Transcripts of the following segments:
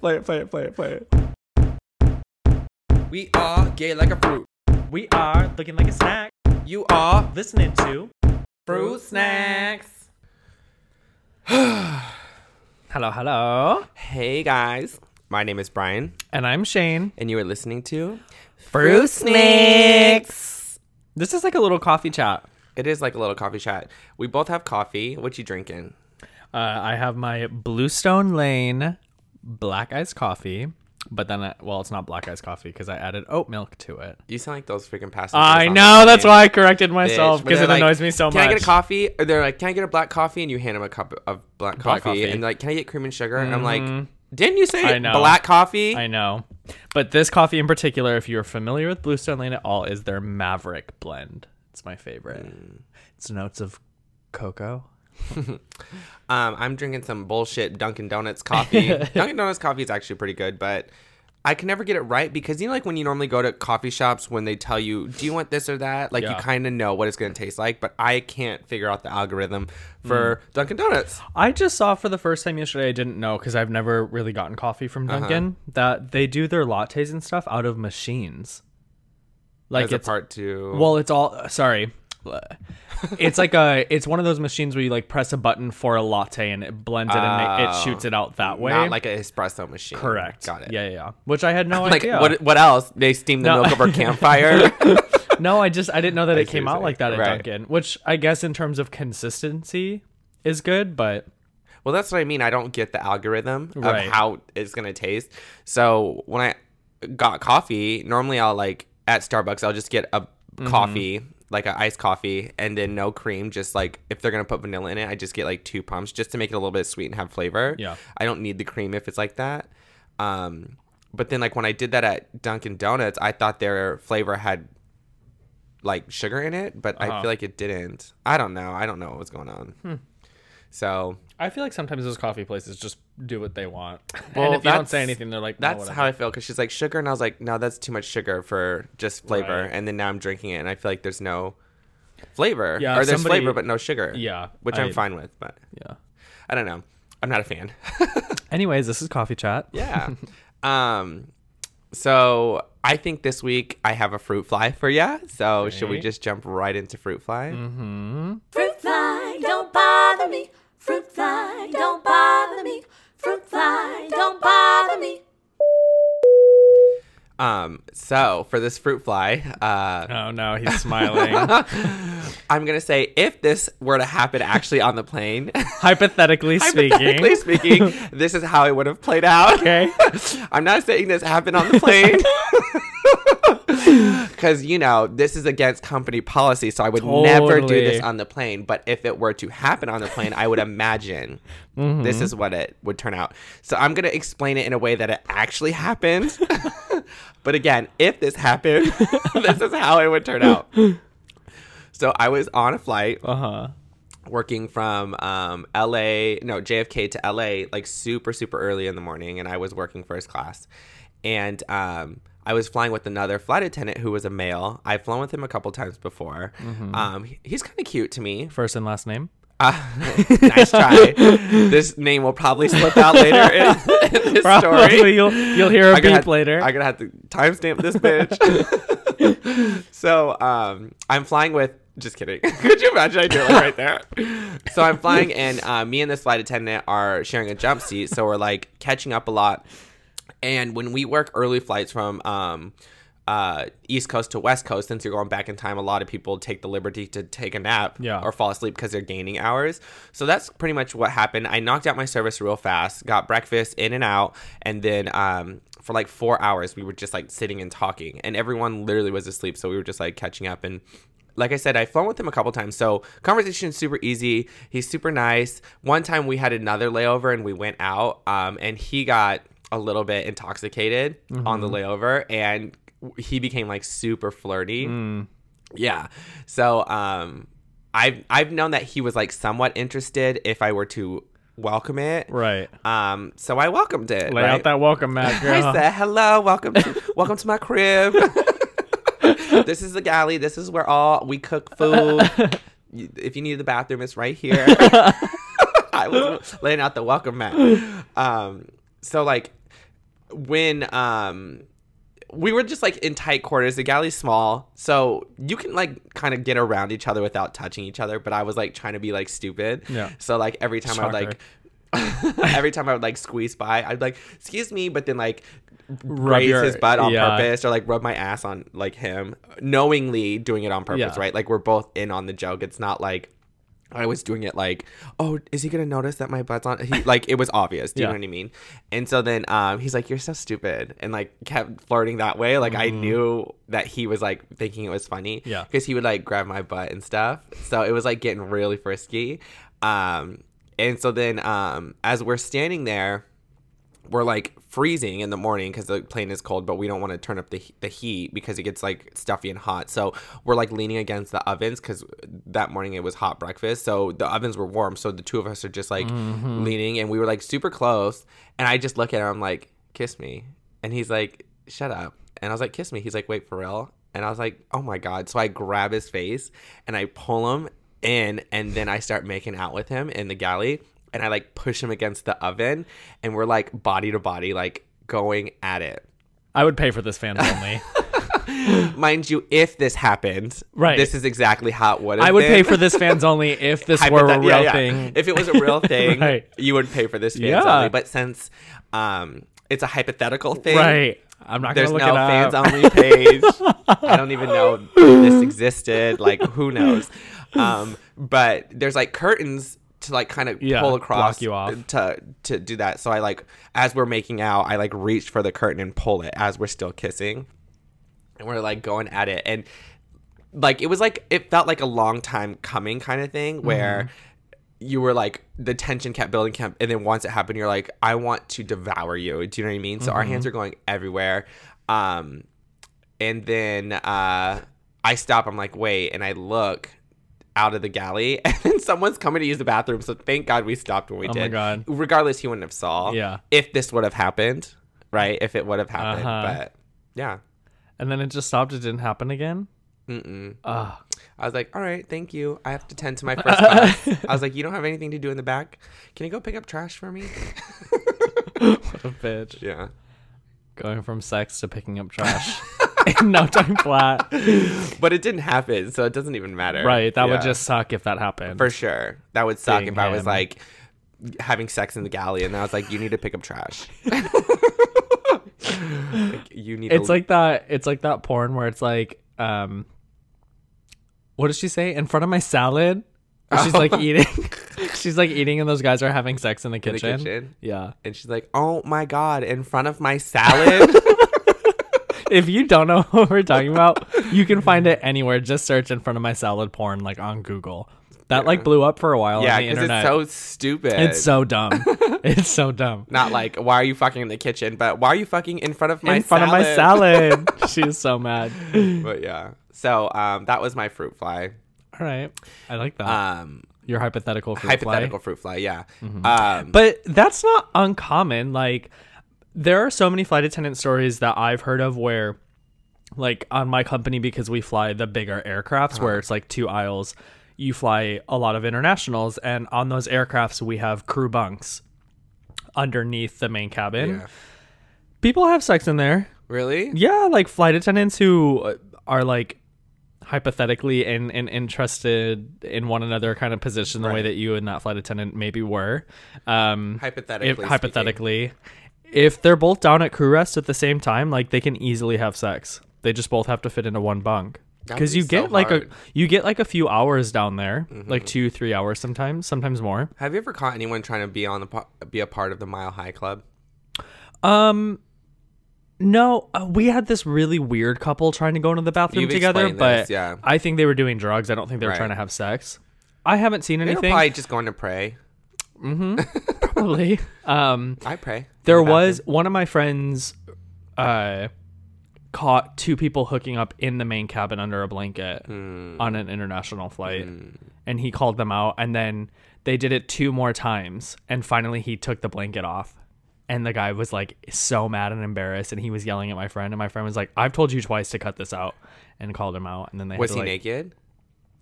play it, play it, play it, play it. We are gay like a fruit. We are looking like a snack. You are Listening to fruit snacks. Hello, hello. Hey guys, my name is Brian, And I'm Shane. and you are listening to Fruit Snacks. This is like a little coffee chat. It is like a little coffee chat. We both have coffee. What you drinking? Uh, I have my Bluestone Lane black iced coffee, but then, I, well, it's not black iced coffee because I added oat milk to it. You sound like those freaking passengers. I on know, that's plane. why I corrected Bitch. myself because they're it like, annoys me so much. Can much. I get a coffee? Or they're like, "Can I get a black coffee?" And you hand them a cup of black coffee, coffee. and they're like, "Can I get cream and sugar?" And I'm like, "Didn't you say I know. black coffee?" I know. But this coffee in particular, if you're familiar with Bluestone Lane at all, is their Maverick blend. It's my favorite. Mm. It's notes of cocoa. Um, I'm drinking some bullshit Dunkin' Donuts coffee. Dunkin' Donuts coffee is actually pretty good, but I can never get it right because you know, like when you normally go to coffee shops, when they tell you, "Do you want this or that?" Like Yeah. you kind of know what it's gonna taste like, but I can't figure out the algorithm for Dunkin' Donuts. I just saw for the first time yesterday, I didn't know because I've never really gotten coffee from Uh-huh. Dunkin', that they do their lattes and stuff out of machines. Like As a it's part two. Well, it's all sorry. It's like a it's one of those machines where you like press a button for a latte and it blends it and it, it Oh. shoots it out that way. not like an espresso machine. correct. Got it. Yeah, yeah, yeah. Which I had no Like idea. what? What else? They steam the No. milk over a campfire. no, I just I didn't know that I it see came what out like that at saying. Right. Dunkin', which I guess in terms of consistency is good, but Well, that's what I mean. I don't get the algorithm of Right. how it's gonna taste. So when I got coffee, normally I'll like at Starbucks, I'll just get a Mm-hmm. coffee, like an iced coffee, and then no cream. Just like if they're gonna put vanilla in it, I just get like two pumps just to make it a little bit sweet and have flavor. Yeah. I don't need the cream if it's like that. Um, but then like when I did that at Dunkin' Donuts, I thought their flavor had like sugar in it, but I Uh-huh. feel like it didn't. I don't know. I don't know what was going on. Hmm. So I feel like sometimes those coffee places just do what they want. Well, and if you don't say anything, they're like, no, That's whatever. how I feel because she's like sugar, and I was like, no, that's too much sugar for just flavor. Right. And then now I'm drinking it, and I feel like there's no flavor, Yeah, or there's somebody- flavor but no sugar. Yeah, which I- I'm fine with, but yeah. I don't know. I'm not a fan. Anyways, this is coffee chat. yeah. um. So I think this week I have a fruit fly for ya. So should we just jump right into fruit fly? Mm-hmm. Fruit fly, don't bother me. Fruit fly, don't bother me. Fruit fly, don't bother me. Um. So for this fruit fly, uh, Oh no, he's smiling. I'm gonna say if this were to happen actually on the plane. Hypothetically speaking. Hypothetically speaking, this is how it would have played out. Okay. I'm not saying this happened on the plane. Because, you know, this is against company policy, so I would never do this on the plane. But if it were to happen on the plane, I would imagine Mm-hmm. this is what it would turn out. So I'm going to explain it in a way that it actually happened. but again, if this happened, this is how it would turn out. So I was on a flight Uh huh. working from um, LA, no, JFK to LA, like super, super early in the morning, and I was working first class. And um, I was flying with another flight attendant who was a male. I've flown with him a couple times before. Um, he's kind of cute to me. First and last name. Uh, nice try. this name will probably slip out later in, in this Probably story. you'll you'll hear a beep have- later. I'm gonna have to timestamp this bitch. so um, I'm flying with. Just kidding. Could you imagine I do it right there? So I'm flying, and uh, me and this flight attendant are sharing a jump seat, so we're like catching up a lot. And when we work early flights from um, uh, East Coast to West Coast, since you're going back in time, a lot of people take the liberty to take a nap Yeah. or fall asleep because they're gaining hours. So that's pretty much what happened. I knocked out my service real fast, got breakfast in and out, and then um, for like four hours we were just like sitting and talking, and everyone literally was asleep. So we were just like catching up and. Like I said, I've flown with him a couple times, so conversation is super easy. He's super nice. One time we had another layover and we went out, um, and he got a little bit intoxicated on the layover, and he became like super flirty. Yeah. So um I've I've known that he was like somewhat interested if I were to welcome it. right. Um so I welcomed it. Lay right? out that welcome mat, girl. I said, "Hello, welcome to welcome to my crib. this is the galley. This is where all we cook food. If you need the bathroom, it's right here." I was laying out the welcome mat. Um, so like when um we were just like in tight quarters. The galley's small, so you can like kind of get around each other without touching each other. But I was like trying to be like stupid. Yeah. So like every time I would like, every time I would like squeeze by, I'd like, excuse me, but then like graze your- his butt on yeah. purpose or like rub my ass on like him, knowingly doing it on purpose, Yeah. right? Like we're both in on the joke. It's not like. I was doing it like, oh, is he gonna notice that my butt's on? He, like it was obvious. Do you Yeah. know what I mean? And so then um, he's like, "You're so stupid," and like kept flirting that way. Like I knew that he was like thinking it was funny. Yeah. because he would like grab my butt and stuff. So it was like getting really frisky. Um, and so then um, as we're standing there, we're like freezing in the morning because the plane is cold, but we don't want to turn up the the heat because it gets like stuffy and hot. So we're like leaning against the ovens because that morning it was hot breakfast, so the ovens were warm. So the two of us are just like mm-hmm. leaning, and we were like super close. And I just look at him, I'm like, "Kiss me," and he's like, "Shut up," and I was like, "Kiss me." He's like, "Wait for real," and I was like, "Oh my god!" So I grab his face and I pull him in, and then I start making out with him in the galley and I like push him against the oven and we're like body to body, like going at it. I would pay for this fans only. Mind you, if this happened, Right. this is exactly how it would have I would been. pay for this fans only if this were a real yeah, yeah. thing. If it was a real thing, Right. you would pay for this fans Yeah. only. But since um, it's a hypothetical thing, right. I'm not There's no fans only page. I don't even know if this existed. Like, who knows? Um, but there's like curtains to like kind of Yeah, pull across you off. to to do that. So I like as we're making out, I like reach for the curtain and pull it as we're still kissing, and we're like going at it. And like it was like it felt like a long time coming kind of thing where you were like the tension kept building kept and then once it happened you're like i want to devour you. Do you know what i mean? So our hands are going everywhere. Um and then uh i stop. I'm like wait. And i look out of the galley and then someone's coming to use the bathroom so thank god we stopped when we Oh did my God. regardless he wouldn't have saw Yeah. if this would have happened right if it would have happened Uh-huh. but yeah And then it just stopped. It didn't happen again. Mm-mm. Ugh. I was like, all right, thank you. I have to tend to my first class. I was like, you don't have anything to do in the back? Can you go pick up trash for me? What a bitch. Yeah. Going from sex to picking up trash no time flat. But it didn't happen, so it doesn't even matter. Right. That would just suck if that happened. For sure. That would suck Being if I was like having sex in the galley and I was like, you need to pick up trash. Like, you need it's to like that it's like that porn where it's like um what does she say in front of my salad she's like eating she's like eating and those guys are having sex in the in the kitchen. yeah And she's like, oh my God, in front of my salad? If you don't know what we're talking about you can find it anywhere just search in front of my salad porn like on google that like blew up for a while yeah, on the because internet it's so stupid. it's so dumb it's so dumb Not like, why are you fucking in the kitchen, but why are you fucking in front of my in front salad? of my salad she is so mad but yeah. So um, that was my fruit fly. all right i like that Um, your hypothetical fruit hypothetical fly. fruit fly, yeah. Mm-hmm. Um, But that's not uncommon. Like there are so many flight attendant stories that I've heard of where like on my company because we fly the bigger aircrafts Uh-huh. where it's like two aisles, you fly a lot of internationals and on those aircrafts we have crew bunks underneath the main cabin. yeah. People have sex in there. really? Yeah, like flight attendants who uh, are like hypothetically and in, interested in one another kind of position the way that you and that flight attendant maybe were. Um, Hypothetically if, hypothetically, if they're both down at crew rest at the same time, like they can easily have sex. They just both have to fit into one bunk. Because be you so get like hard. Mm-hmm. a you get like a few hours down there, like two three hours sometimes, sometimes more. Have you ever caught anyone trying to be on the be a part of the Mile High Club? Um, no, uh, we had this really weird couple trying to go into the bathroom You've together, but this, yeah. I think they were doing drugs. I don't think they were Right. trying to have sex. I haven't seen They were anything. probably just going to pray. Mm-hmm. Probably. Um, I pray. There the was one of my friends, uh, caught two people hooking up in the main cabin under a blanket Hmm. on an international flight, and he called them out, and then they did it two more times, and finally he took the blanket off. And the guy was like so mad and embarrassed, and he was yelling at my friend. And my friend was like, "I've told you twice to cut this out," and called him out. And then they Was had he like, naked?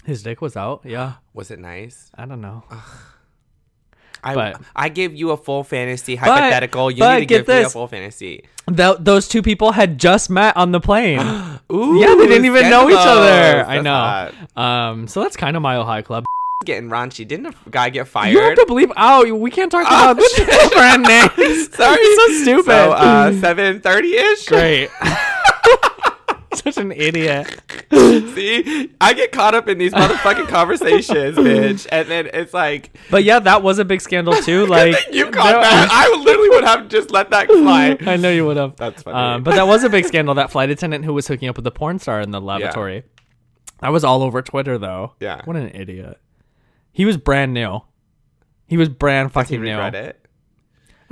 His dick was out. Yeah, Was it nice? I don't know. I, but I give you a full fantasy hypothetical. you but need to give me a full fantasy. th- those two people had just met on the plane. Ooh, yeah, they didn't even know each other. scandalous. I know. hot. Um, so that's kind of Mile High Club. Getting raunchy. Didn't a guy get fired? You have to believe. Oh, we can't talk about the brand names. Sorry, so stupid. So uh, seven thirty ish. Great. Such an idiot. See, I get caught up in these motherfucking conversations, bitch, and then it's like But yeah, that was a big scandal too. Like you caught there- that. I literally would have just let that fly. I know you would have. That's funny. Um, but that was a big scandal. That flight attendant who was hooking up with the porn star in the lavatory. That was all over Twitter, though. Yeah. What an idiot. He was brand new. He was brand fucking new. it.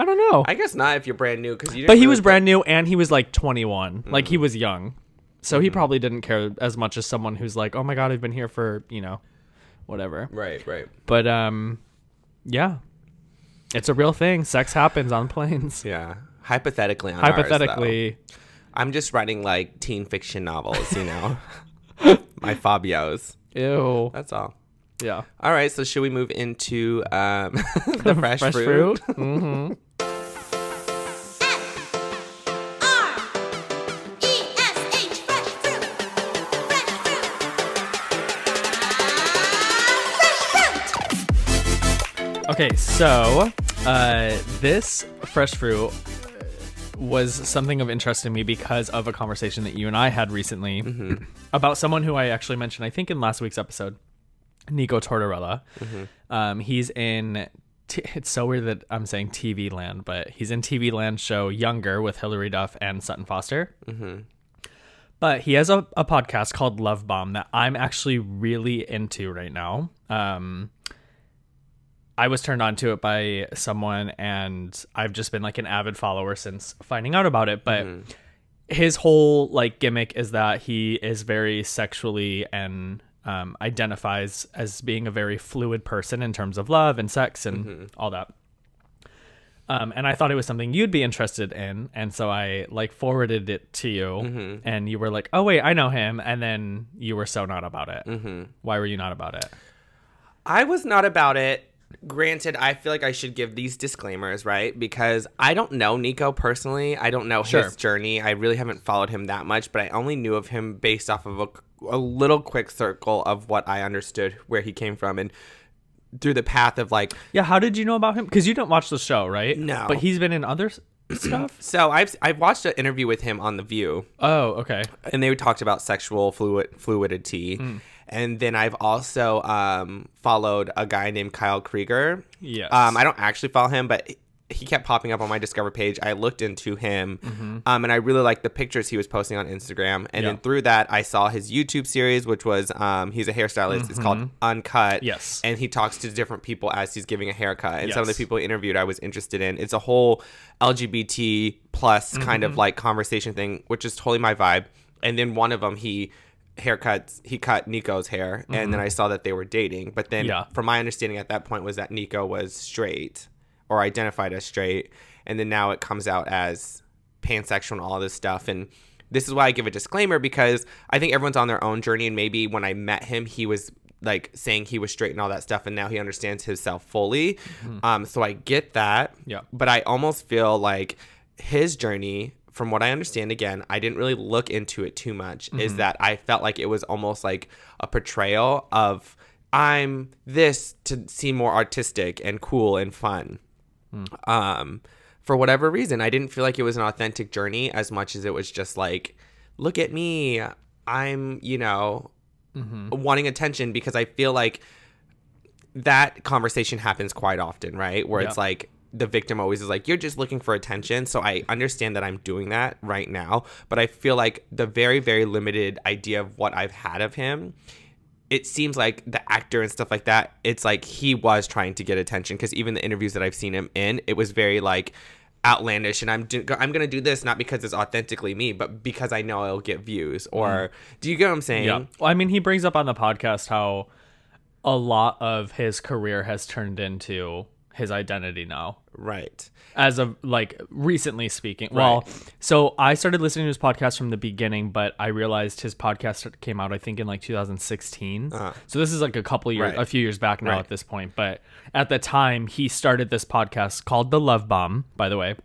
I don't know. I guess not if you're brand new because you. but he really was brand new and he was like 21. Like Mm. he was young. So he probably didn't care as much as someone who's like, "Oh my god, I've been here for, you know, whatever." Right, right. But um yeah. It's a real thing. Sex happens on planes. Yeah. Hypothetically, on ours. Hypothetically. I'm just writing like teen fiction novels, you know. My Fabios. Ew. That's all. Yeah. All right, so should we move into um, the fresh, Fresh fruit? fruit? mm-hmm. Okay, so uh, this fresh fruit was something of interest to me because of a conversation that you and I had recently about someone who I actually mentioned, I think, in last week's episode, Nico Tortorella. Um, he's in. T- it's so weird that I'm saying TV Land, but he's in TV Land show Younger with Hilary Duff and Sutton Foster. But he has a, a podcast called Love Bomb that I'm actually really into right now. Um, I was turned on to it by someone, and I've just been like an avid follower since finding out about it. But his whole like gimmick is that he is very sexually and um, identifies as being a very fluid person in terms of love and sex and all that. Um, and I thought it was something you'd be interested in, and so I like forwarded it to you, and you were like, "Oh wait, I know him," and then you were so not about it. Mm-hmm. Why were you not about it? I was not about it. Granted, I feel like I should give these disclaimers, right? Because I don't know Nico personally. I don't know Sure. his journey. I really haven't followed him that much, but I only knew of him based off of a, a little quick circle of what I understood where he came from and through the path of like Yeah, how did you know about him? Because you don't watch the show, right? No. but he's been in other stuff. so I've I've watched an interview with him on The View Oh, okay. and they talked about sexual fluid fluidity. Hmm. And then I've also um, followed a guy named Kyle Krieger. Yes. Um, I don't actually follow him, but he kept popping up on my Discover page. I looked into him, um, and I really liked the pictures he was posting on Instagram. And Mm-hmm. Yeah. then through that, I saw his YouTube series, which was um, he's a hairstylist. It's called Uncut. Mm-hmm. Yes. And he talks to different people as he's giving a haircut. And some of the people he interviewed, I was interested in. It's a whole LGBT plus kind Mm-hmm. of like conversation thing, which is totally my vibe. And then one of them, he haircuts he cut Nico's hair and then I saw that they were dating. But then Mm-hmm. Yeah. from my understanding at that point was that Nico was straight or identified as straight. And then now it comes out as pansexual and all this stuff. And this is why I give a disclaimer because I think everyone's on their own journey. And maybe when I met him he was like saying he was straight and all that stuff. And now he understands himself fully. Um so I get that. Yeah. but I almost feel like his journey, from what I understand, again, I didn't really look into it too much, is mm-hmm. that I felt like it was almost like a portrayal of I'm this to seem more artistic and cool and fun. Hmm. Um, for whatever reason, I didn't feel like it was an authentic journey as much as it was just like, look at me. I'm, you know, mm-hmm. wanting attention because I feel like that conversation happens quite often, right? Where it's like the victim always is like, you're just looking for attention. So I understand that I'm doing that right now, but I feel like the very, very limited idea of what I've had of him, it seems like the actor and stuff like that, it's like he was trying to get attention because even the interviews that I've seen him in, it was very like outlandish and I'm do- I'm going to do this not because it's authentically me, but because I know it'll get views or mm-hmm. do you get what I'm saying? Yeah. Well, I mean, he brings up on the podcast how a lot of his career has turned into his identity now Right. as of like recently speaking. Well, so I started listening to his podcast from the beginning, but I realized his podcast came out I think in like 2016. So this is like a couple years, Uh-huh. Right. a few years back now Right. at this point. But at the time, he started this podcast called The Love Bomb, by the way.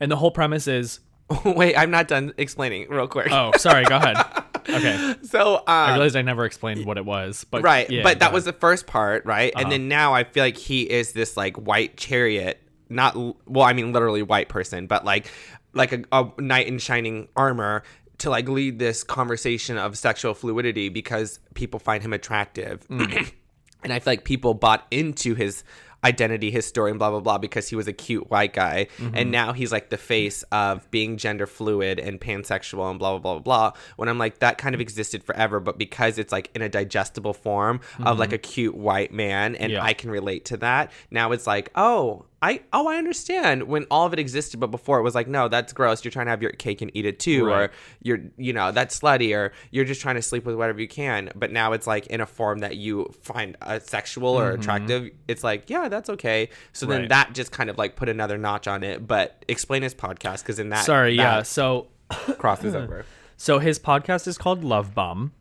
And the whole premise is, Wait, I'm not done explaining real quick. oh, sorry, go ahead. Okay, So, um, I realized I never explained what it was, but right yeah, but that was the first part right Uh-huh. and then now i feel like he is this like white chariot not well i mean literally white person but like like a, a knight in shining armor to like lead this conversation of sexual fluidity because people find him attractive Mm. and i feel like people bought into his identity historian, blah blah blah because he was a cute white guy Mm-hmm. and now he's like the face of being gender fluid and pansexual and blah blah blah blah blah when i'm like that kind of existed forever but because it's like in a digestible form of like a cute white man and Mm-hmm. Yeah. i can relate to that now it's like oh I oh I understand when all of it existed, but before it was like no, that's gross. You're trying to have your cake and eat it too, Right. or you're you know that's slutty, or you're just trying to sleep with whatever you can. But now it's like in a form that you find uh, sexual or attractive. It's like yeah, that's okay. So then Mm-hmm. That just kind of like put another notch on it. But explain his podcast because in that sorry, yeah. that So crosses over. So his podcast is called Love Bomb.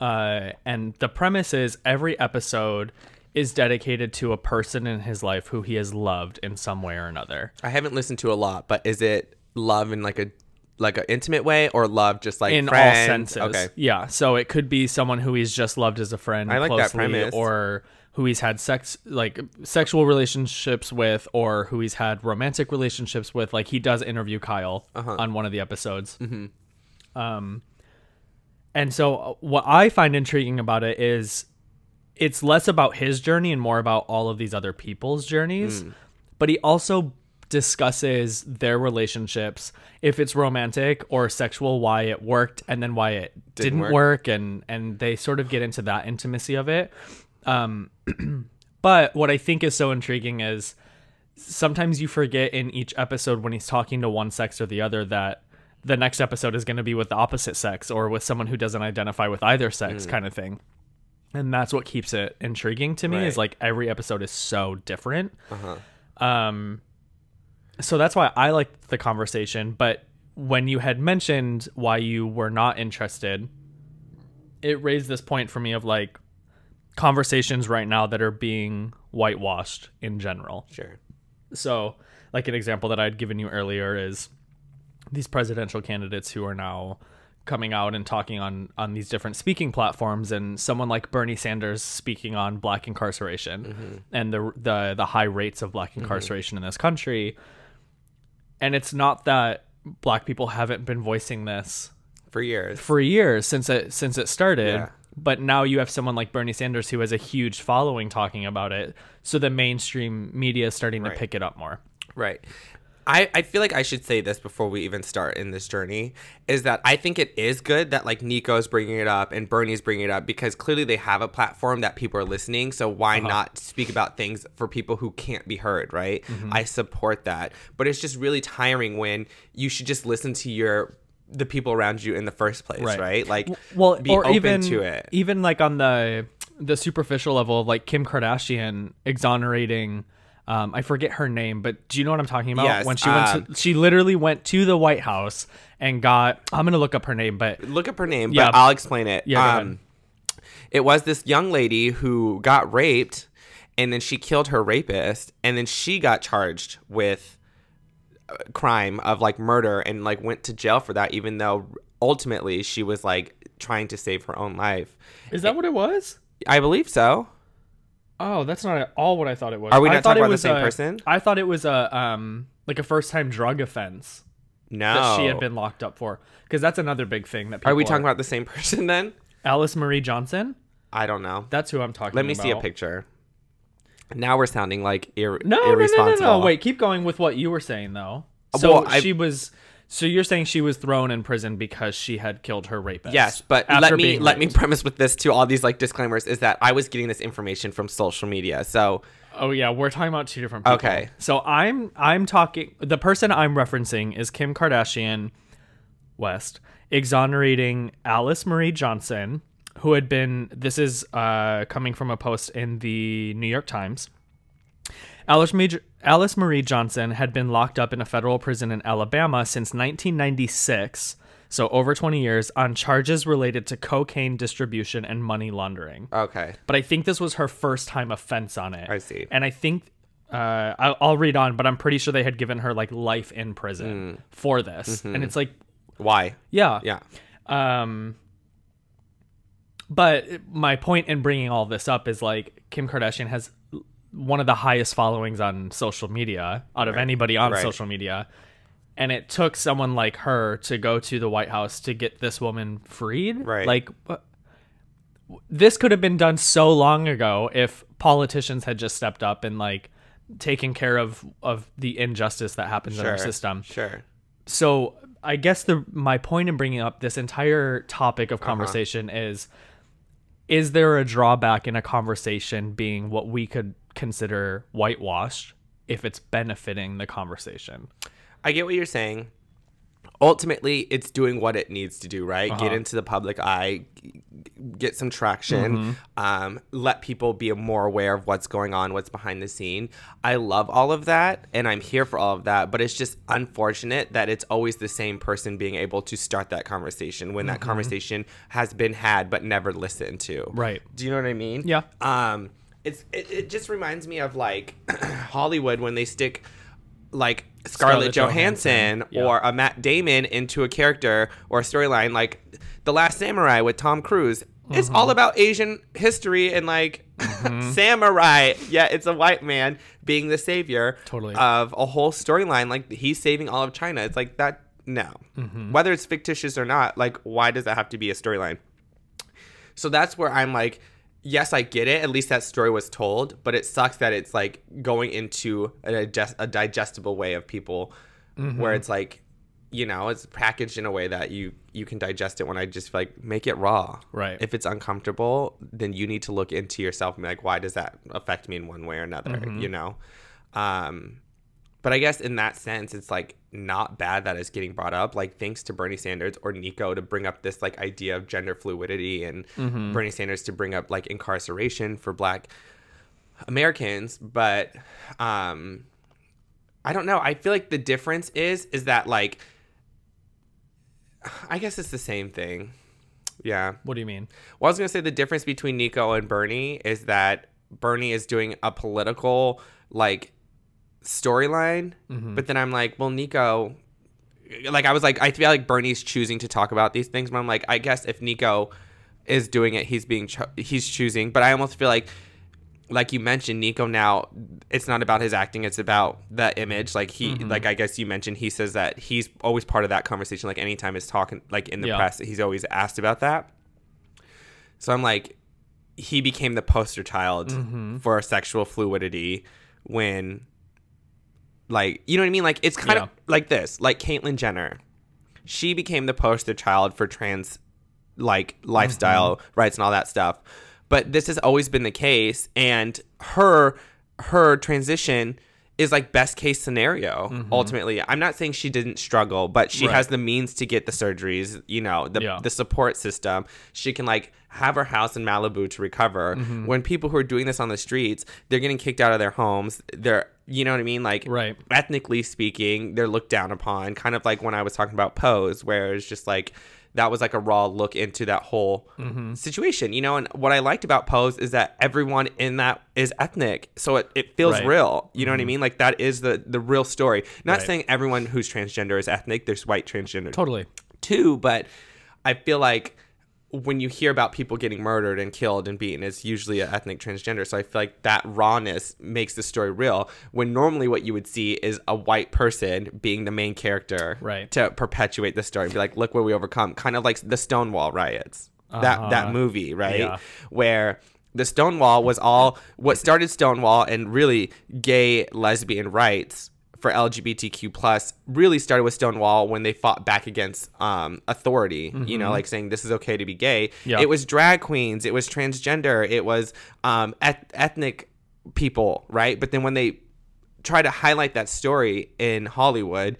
Uh, and the premise is every episode is dedicated to a person in his life who he has loved in some way or another. I haven't listened to a lot, but is it love in like a like an intimate way or love just like in all senses. Okay. Yeah. So it could be someone who he's just loved as a friend I like that premise. or who he's had sex like sexual relationships with or who he's had romantic relationships with. Like he does interview Kyle Uh-huh. on one of the episodes. Um and so uh, what I find intriguing about it is it's less about his journey and more about all of these other people's journeys. But he also discusses their relationships, if it's romantic or sexual, why it worked and then why it didn't, work. work. and and they sort of get into that intimacy of it. Um but what I think is so intriguing is sometimes you forget in each episode when he's talking to one sex or the other that the next episode is going to be with the opposite sex or with someone who doesn't identify with either sex kind of thing and that's what keeps it intriguing to me is like every episode is so different uh-huh. um so that's why i liked the conversation but when you had mentioned why you were not interested it raised this point for me of like conversations right now that are being whitewashed in general Sure. so, like an example that I'd given you earlier is these presidential candidates who are now coming out and talking on on these different speaking platforms and someone like Bernie Sanders speaking on black incarceration mm-hmm. and the the the high rates of black mm-hmm. incarceration in this country and it's not that black people haven't been voicing this For years. for years since it since it started. Yeah. But now you have someone like Bernie Sanders who has a huge following talking about it. So the mainstream media is starting to pick it up more. Right. I, I feel like I should say this before we even start in this journey is that I think it is good that like Nico's bringing it up and Bernie's bringing it up because clearly they have a platform that people are listening. So why uh-huh. not speak about things for people who can't be heard, right? Mm-hmm. I support that. But it's just really tiring when you should just listen to your the people around you in the first place, Right. right? Like Well, be or open even to it. even like on the the superficial level of like Kim Kardashian exonerating um, I forget her name, but do you know what I'm talking about? Yes, when she went um, to, she literally went to the White House and got I'm gonna look up her name, but look up her name, Yeah. but I'll explain it. Yeah, um, it was this young lady who got raped, and then she killed her rapist, and then she got charged with uh, crime of like murder and like went to jail for that, even though ultimately she was like trying to save her own life. is that what it was? I believe so. Oh, that's not at all what I thought it was. Are we I not thought talking it about the was same a- person? I thought it was a um like a first time drug offense No, that she had been locked up for because that's another big thing that people Are we talking about the same person then? Alice Marie Johnson. I don't know. That's who I'm talking. Let me see a picture. Now we're sounding like ir- No, no, no, no, irresponsible. no. Wait, keep going with what you were saying though. Uh, So well, she was. So you're saying she was thrown in prison because she had killed her rapist? Yes, but let me let me premise with this to all these like disclaimers is that I was getting this information from social media. So Oh yeah, we're talking about two different people. Okay. So I'm I'm talking the person I'm referencing is Kim Kardashian West exonerating Alice Marie Johnson, who had been this is uh coming from a post in the New York Times. Alice Marie, Alice Marie Johnson had been locked up in a federal prison in Alabama since 1996, so over 20 years, on charges related to cocaine distribution and money laundering. Okay. But I think this was her first time offense on it. I see. And I think uh, I'll, I'll read on, but I'm pretty sure they had given her like life in prison for this, and it's like, Why? yeah, Yeah. um, but my point in bringing all this up is like Kim Kardashian has one of the highest followings on social media out of anybody on Right. social media. And it took someone like her to go to the White House to get this woman freed. Right. Like, this could have been done so long ago if politicians had just stepped up and like taken care of of the injustice that happens in our system Sure. so I guess the my point in bringing up this entire topic Uh-huh. of conversation is is there a drawback in a conversation being what we could consider whitewashed if it's benefiting the conversation? I get what you're saying. Ultimately, it's doing what it needs to do, right? Uh-huh. Get into the public eye, get some traction, Mm-hmm. um, let people be more aware of what's going on, what's behind the scene. I love all of that, and I'm here for all of that. But it's just unfortunate that it's always the same person being able to start that conversation when that Mm-hmm. conversation has been had but never listened to. Right. Do you know what I mean? Yeah. Um, it's it, it just reminds me of like Hollywood when they stick like Scarlett, Scarlett Johansson, Johansson, yeah. or a Matt Damon into a character or a storyline like The Last Samurai with Tom Cruise. It's Mm-hmm. all about Asian history and like samurai. Yeah, it's a white man being the savior Totally. of a whole storyline. Like he's saving all of China. It's like that. No, Mm-hmm. whether it's fictitious or not, like why does that have to be a storyline? So that's where I'm like, yes, I get it. At least that story was told, but it sucks that it's like going into a, digest- a digestible way of people Mm-hmm. where it's like, you know, it's packaged in a way that you you can digest it when I just like make it raw. Right. If it's uncomfortable, then you need to look into yourself and be like, why does that affect me in one way or another? Mm-hmm. You know? Um but I guess in that sense, it's like not bad that it's getting brought up. Like thanks to Bernie Sanders or Nico to bring up this like idea of gender fluidity and Mm-hmm. Bernie Sanders to bring up like incarceration for black Americans. But um I don't know. I feel like the difference is is that like I guess it's the same thing. Yeah. What do you mean? Well, I was gonna say the difference between Nico and Bernie is that Bernie is doing a political like storyline, but then I'm like, well, Nico, like I was like, I feel like Bernie's choosing to talk about these things, but I'm like, I guess if Nico is doing it, he's being cho- he's choosing, but I almost feel like. Like you mentioned, Nico now, it's not about his acting, it's about the image. Like he, like I guess you mentioned, he says that he's always part of that conversation. Like anytime he's talking, like in the Yeah. press, he's always asked about that. So I'm like, he became the poster child Mm-hmm. for sexual fluidity when, like, you know what I mean? Like, it's kind Yeah. of like this. Like Caitlyn Jenner, she became the poster child for trans, like, lifestyle Mm-hmm. rights and all that stuff. But this has always been the case, and her her transition is like best case scenario ultimately i'm not saying she didn't struggle but she Mm-hmm. Right. has the means to get the surgeries you know the, Yeah. the support system she can like have her house in malibu to recover Mm-hmm. when people who are doing this on the streets they're getting kicked out of their homes they're you know what i mean like Right. ethnically speaking they're looked down upon kind of like when i was talking about pose where it's just like that was like a raw look into that whole Mm-hmm. situation you know and what i liked about pose is that everyone in that is ethnic so it, it feels Right. Mm-hmm. real you know what i mean like that is the the real story not Right. saying everyone who's transgender is ethnic there's white transgender Totally. too, but I feel like when you hear about people getting murdered and killed and beaten, it's usually an ethnic transgender. So I feel like that rawness makes the story real. When normally what you would see is a white person being the main character Right. to perpetuate the story. and Be like, look where we overcome. Kind of like the Stonewall riots. That Uh-huh. that movie, right? Yeah. Where the Stonewall was all what started Stonewall and really gay lesbian rights for LGBTQ plus really started with Stonewall when they fought back against um, authority. You know, like saying this is okay to be gay. Mm-hmm. Yeah. It was drag queens. It was transgender. It was um, eth- ethnic people, right? But then when they try to highlight that story in Hollywood,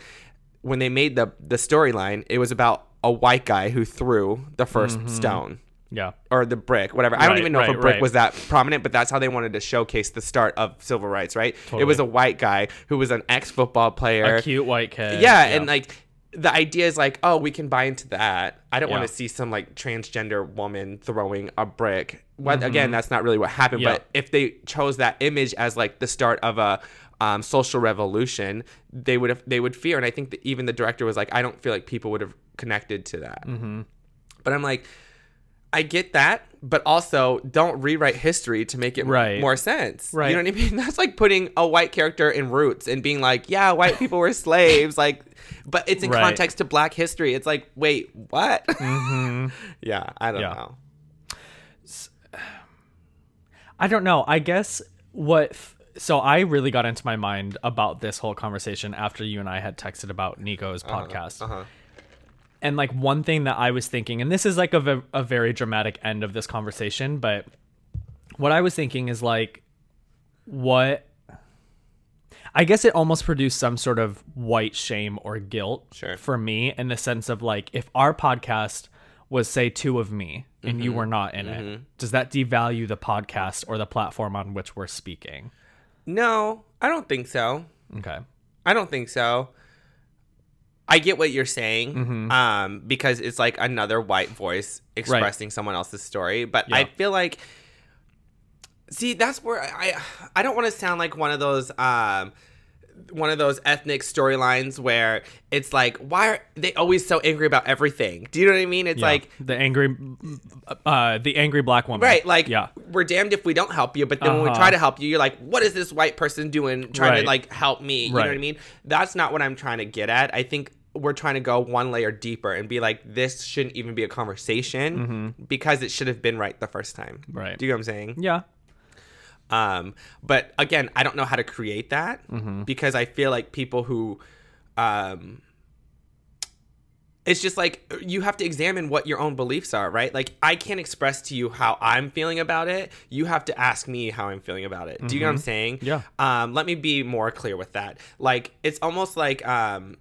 when they made the the storyline, it was about a white guy who threw the 1st Mm-hmm. stone. Yeah. or the brick, whatever. I don't even know if a brick right. was that prominent, but that's how they wanted to showcase the start of civil rights, right? It was a white guy who was an ex football player. A cute white kid. yeah, and like the idea is like, oh, we can buy into that. I don't want to see some like transgender woman throwing a brick. What again, that's not really what happened. Mm-hmm. Yeah. But if they chose that image as like the start of a um, social revolution, they would have they would fear. And I think that even the director was like, I don't feel like people would have connected to that. Mm-hmm. But I'm like, I get that, but also don't rewrite history to make it Right. more sense. Right. You know what I mean? That's like putting a white character in Roots and being like, yeah, white people were slaves. Like, but it's in Right. context to black history. It's like, wait, what? yeah, I don't Yeah. know. I don't know. I guess what. So I really got into my mind about this whole conversation after you and I had texted about Nico's podcast. uh-huh. And like one thing that I was thinking, and this is like a, a very dramatic end of this conversation, but what I was thinking is like, what. I guess it almost produced some sort of white shame or guilt Sure. for me in the sense of like, if our podcast was, say, two of me and Mm-hmm. you were not in it, does that devalue the podcast or the platform on which we're speaking? No, I don't think so. Okay. I don't think so. I get what you're saying, Mm-hmm. um, because it's like another white voice expressing someone else's story. But I feel like, see, that's where I I don't want to sound like one of those um, one of those ethnic storylines where it's like, why are they always so angry about everything? Do you know what I mean? It's Yeah. like, the angry, uh, the angry black woman. Right, like yeah, we're damned if we don't help you, but then when we Uh-huh. try to help you, you're like, what is this white person doing trying Right. to like help me? You know what I mean? That's not what I'm trying to get at. I think we're trying to go one layer deeper and be like, this shouldn't even be a conversation because it should have been right the first time. Mm-hmm. Right. Do you know what I'm saying? yeah, Um, but again, I don't know how to create that Mm-hmm. because I feel like people who, um, it's just like you have to examine what your own beliefs are, right? Like I can't express to you how I'm feeling about it. You have to ask me how I'm feeling about it. Do you know what I'm saying? Mm-hmm. Yeah. Um, let me be more clear with that. Like it's almost like um,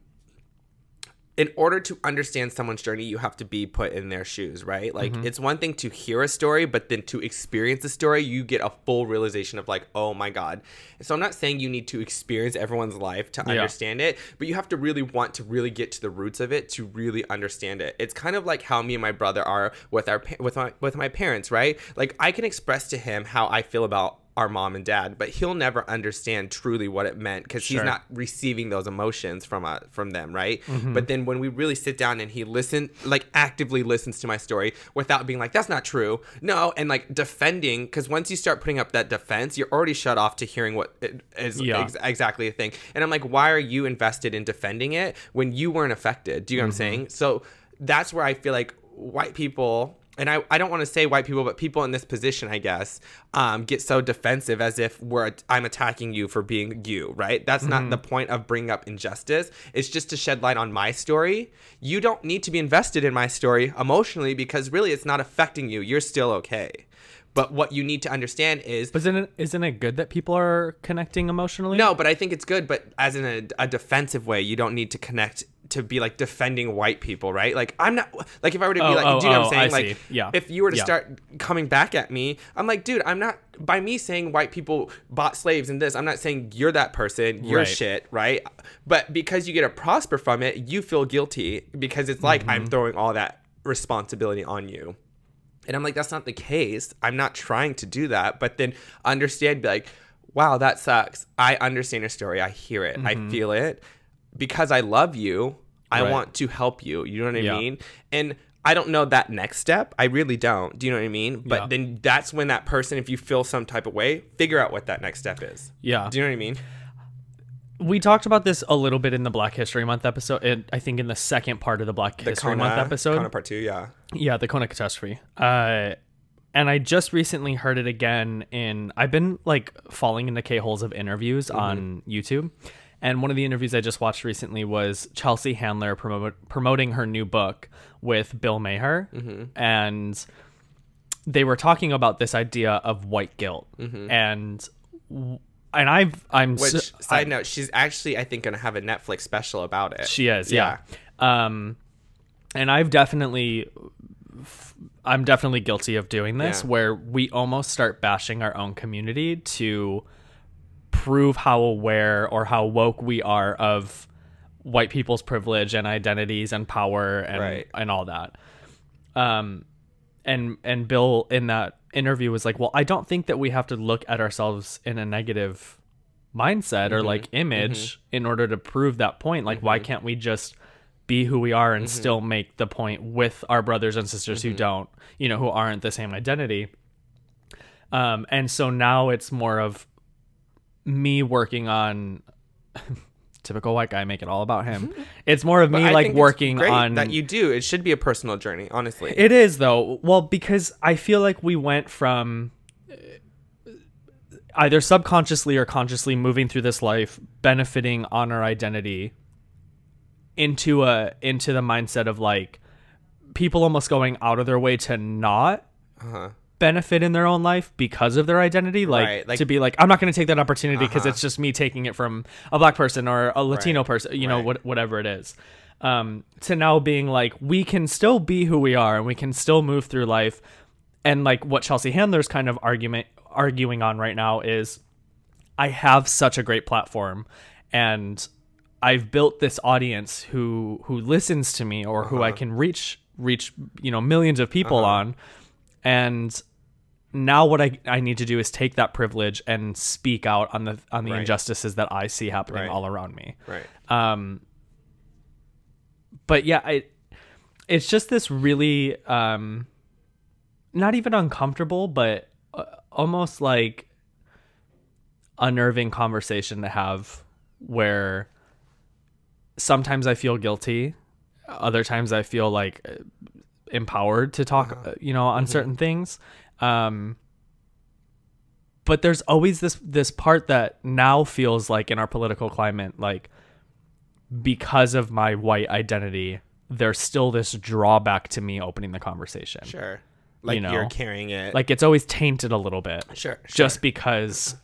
in order to understand someone's journey, you have to be put in their shoes, right? Like Mm-hmm. it's one thing to hear a story, but then to experience the story, you get a full realization of like, oh my god. So I'm not saying you need to experience everyone's life to Yeah. understand it, but you have to really want to really get to the roots of it to really understand it. It's kind of like how me and my brother are with our with my with my parents, right? Like I can express to him how I feel about our mom and dad, but he'll never understand truly what it meant because he's not receiving those emotions from uh, from them, right? Mm-hmm. But then when we really sit down and he listen, like actively listens to my story without being like, "That's not true," no, and like defending, because once you start putting up that defense, you're already shut off to hearing what it is Yeah. ex- exactly a thing. And I'm like, why are you invested in defending it when you weren't affected? Do you know what I'm saying? So that's where I feel like white people and I, I don't want to say white people, but people in this position, I guess, um, get so defensive as if we're I'm attacking you for being you, right? That's not the point of bringing up injustice. It's just to shed light on my story. You don't need to be invested in my story emotionally because really it's not affecting you. You're still okay. But what you need to understand is but isn't it isn't it good that people are connecting emotionally? no, but I think it's good, but as in a, a defensive way, you don't need to connect to be like defending white people, right? Like I'm not like if I were to be Oh, like, oh, do you know oh, what I'm saying? I like, see. Yeah. if you were to Yeah. start coming back at me, I'm like, dude, I'm not by me saying white people bought slaves and this. I'm not saying you're that person, you're Right. shit, right? But because you get a prosper from it, you feel guilty because it's like I'm Mm-hmm. throwing all that responsibility on you. And I'm like, that's not the case. I'm not trying to do that. But then understand, be like, wow, that sucks. I understand your story. I hear it. I feel it. Because I love you, I. Right. want to help you. You know what I Yeah. mean? And I don't know that next step. I really don't. Do you know what I mean? But Yeah. then that's when that person, if you feel some type of way, figure out what that next step is. Yeah. Do you know what I mean? we talked about this a little bit in the Black History Month episode. And I think in the second part of the Black History Month episode. Kona part two, yeah. Yeah, the Kona catastrophe. Uh, and I just recently heard it again in. I've been like falling into K holes of interviews Mm-hmm. on YouTube, and one of the interviews I just watched recently was Chelsea Handler promoting her new book with Bill Maher, Mm-hmm. and they were talking about this idea of white guilt, and w- and I've I'm Mm-hmm. Which, so- side note, she's actually, I think, going to have a Netflix special about it. She is, yeah. Um, and I've definitely, I'm definitely guilty of doing this Yeah. where we almost start bashing our own community to prove how aware or how woke we are of white people's privilege and identities and power and Right. and all that. Um and and Bill in that interview was like, "Well, I don't think that we have to look at ourselves in a negative mindset or mm-hmm. like image mm-hmm. in order to prove that point. Like why mm-hmm. can't we just be who we are and still make the point with our brothers and sisters who don't, you know, who aren't the same identity?" Um and so now it's more of me working on typical white guy make it all about him. It's more of But me I like working great on that you do. It should be a personal journey, honestly. it is though. Well, because I feel like we went from uh, either subconsciously or consciously moving through this life benefiting on our identity into a into the mindset of like people almost going out of their way to not uh-huh. Benefit in their own life because of their identity like, Right, like- to be like i'm not going to take that opportunity because Uh-huh. it's just me taking it from a black person or a latino Right, person you know right. what, whatever it is. Um, to now being like we can still be who we are and we can still move through life. And like what chelsea handler's kind of argument arguing on right now is i have such a great platform and i've built this audience who who listens to me or who i can reach reach you know millions of people on. And now what I, I need to do is take that privilege and speak out on the on the Right. injustices that I see happening Right. all around me. Right. Um but yeah, I it's just this really um not even uncomfortable but uh, almost like unnerving conversation to have where sometimes I feel guilty, other times I feel like uh, empowered to talk, uh, you know, on certain things. Um, but there's always this this part that now feels like in our political climate, like because of my white identity, there's still this drawback to me opening the conversation. Sure. Like you know, you're carrying it. Like it's always tainted a little bit, sure. just because.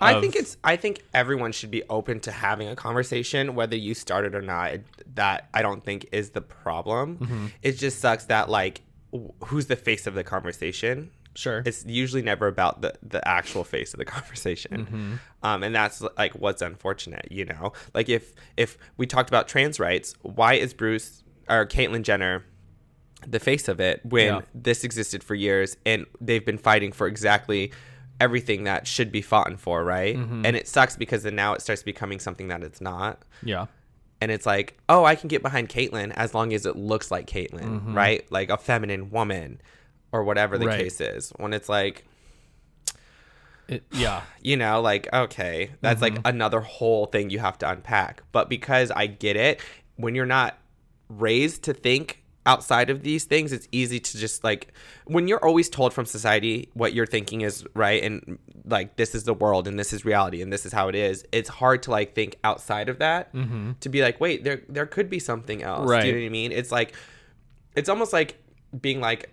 I think it's. I think everyone should be open to having a conversation, whether you started or not. That I don't think is the problem. Mm-hmm. It just sucks that like, who's the face of the conversation? Sure. It's usually never about the the actual face of the conversation, Mm-hmm. um, and that's like what's unfortunate. You know, like if if we talked about trans rights, why is Bruce or Caitlyn Jenner? the face of it when Yeah. this existed for years and they've been fighting for exactly everything that should be fought for, right? Mm-hmm. And it sucks because then now it starts becoming something that it's not. yeah. And it's like, oh, I can get behind Caitlyn as long as it looks like Caitlyn, right? Like a feminine woman or whatever the Mm-hmm. Right. case is. When it's like, It, yeah. you know, like, okay, that's like another whole thing you have to unpack. But because I get it, when you're not raised to think outside of these things, it's easy to just like, when you're always told from society what you're thinking is right and like, this is the world and this is reality and this is how it is, it's hard to like think outside of that mm-hmm. to be like, wait, there, there could be something else. Do you know what I mean? It's like, it's almost like being like,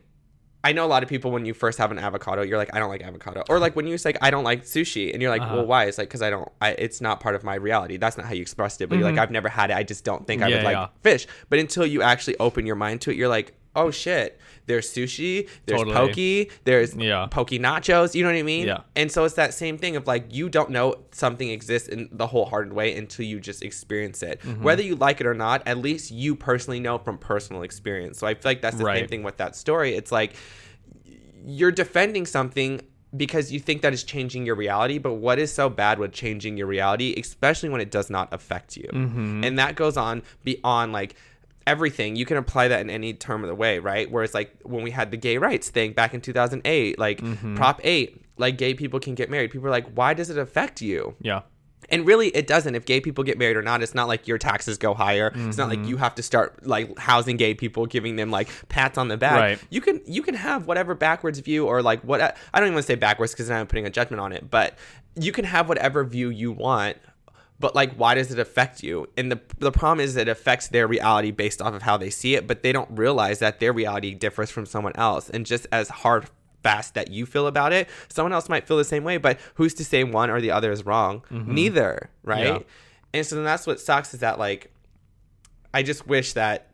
I know a lot of people when you first have an avocado, you're like, I don't like avocado, or like when you say like, I don't like sushi, and you're like, Uh-huh. well, why? It's like because I don't, I, it's not part of my reality. That's not how you expressed it, but you're like, I've never had it. I just don't think I Mm-hmm. Yeah, would like yeah. fish. But until you actually open your mind to it, you're like, oh shit, there's sushi, there's Totally. poke, there's Yeah. poke nachos. You know what I mean? Yeah. And so it's that same thing of like you don't know something exists in the wholehearted way until you just experience it. Mm-hmm. Whether you like it or not, at least you personally know from personal experience. So I feel like that's the same thing with that story. It's like you're defending something because you think that is changing your reality, but what is so bad with changing your reality, especially when it does not affect you? And that goes on beyond like everything. You can apply that in any term of the way, right? whereas like when we had the gay rights thing back in 2008, like Prop 8, like gay people can get married. People are like, why does it affect you? Yeah. And really, it doesn't. If gay people get married or not, it's not like your taxes go higher. It's not Mm-hmm. like you have to start like housing gay people, giving them like pats on the back. Right. You can you can have whatever backwards view or like what I don't even want to say backwards because I'm putting a judgment on it. But you can have whatever view you want. But like, why does it affect you? And the the problem is it affects their reality based off of how they see it. But they don't realize that their reality differs from someone else. And just as hard fast that you feel about it, someone else might feel the same way. But who's to say one or the other is wrong? Mm-hmm. Neither, right? Yeah. And so then that's what sucks is that like, I just wish that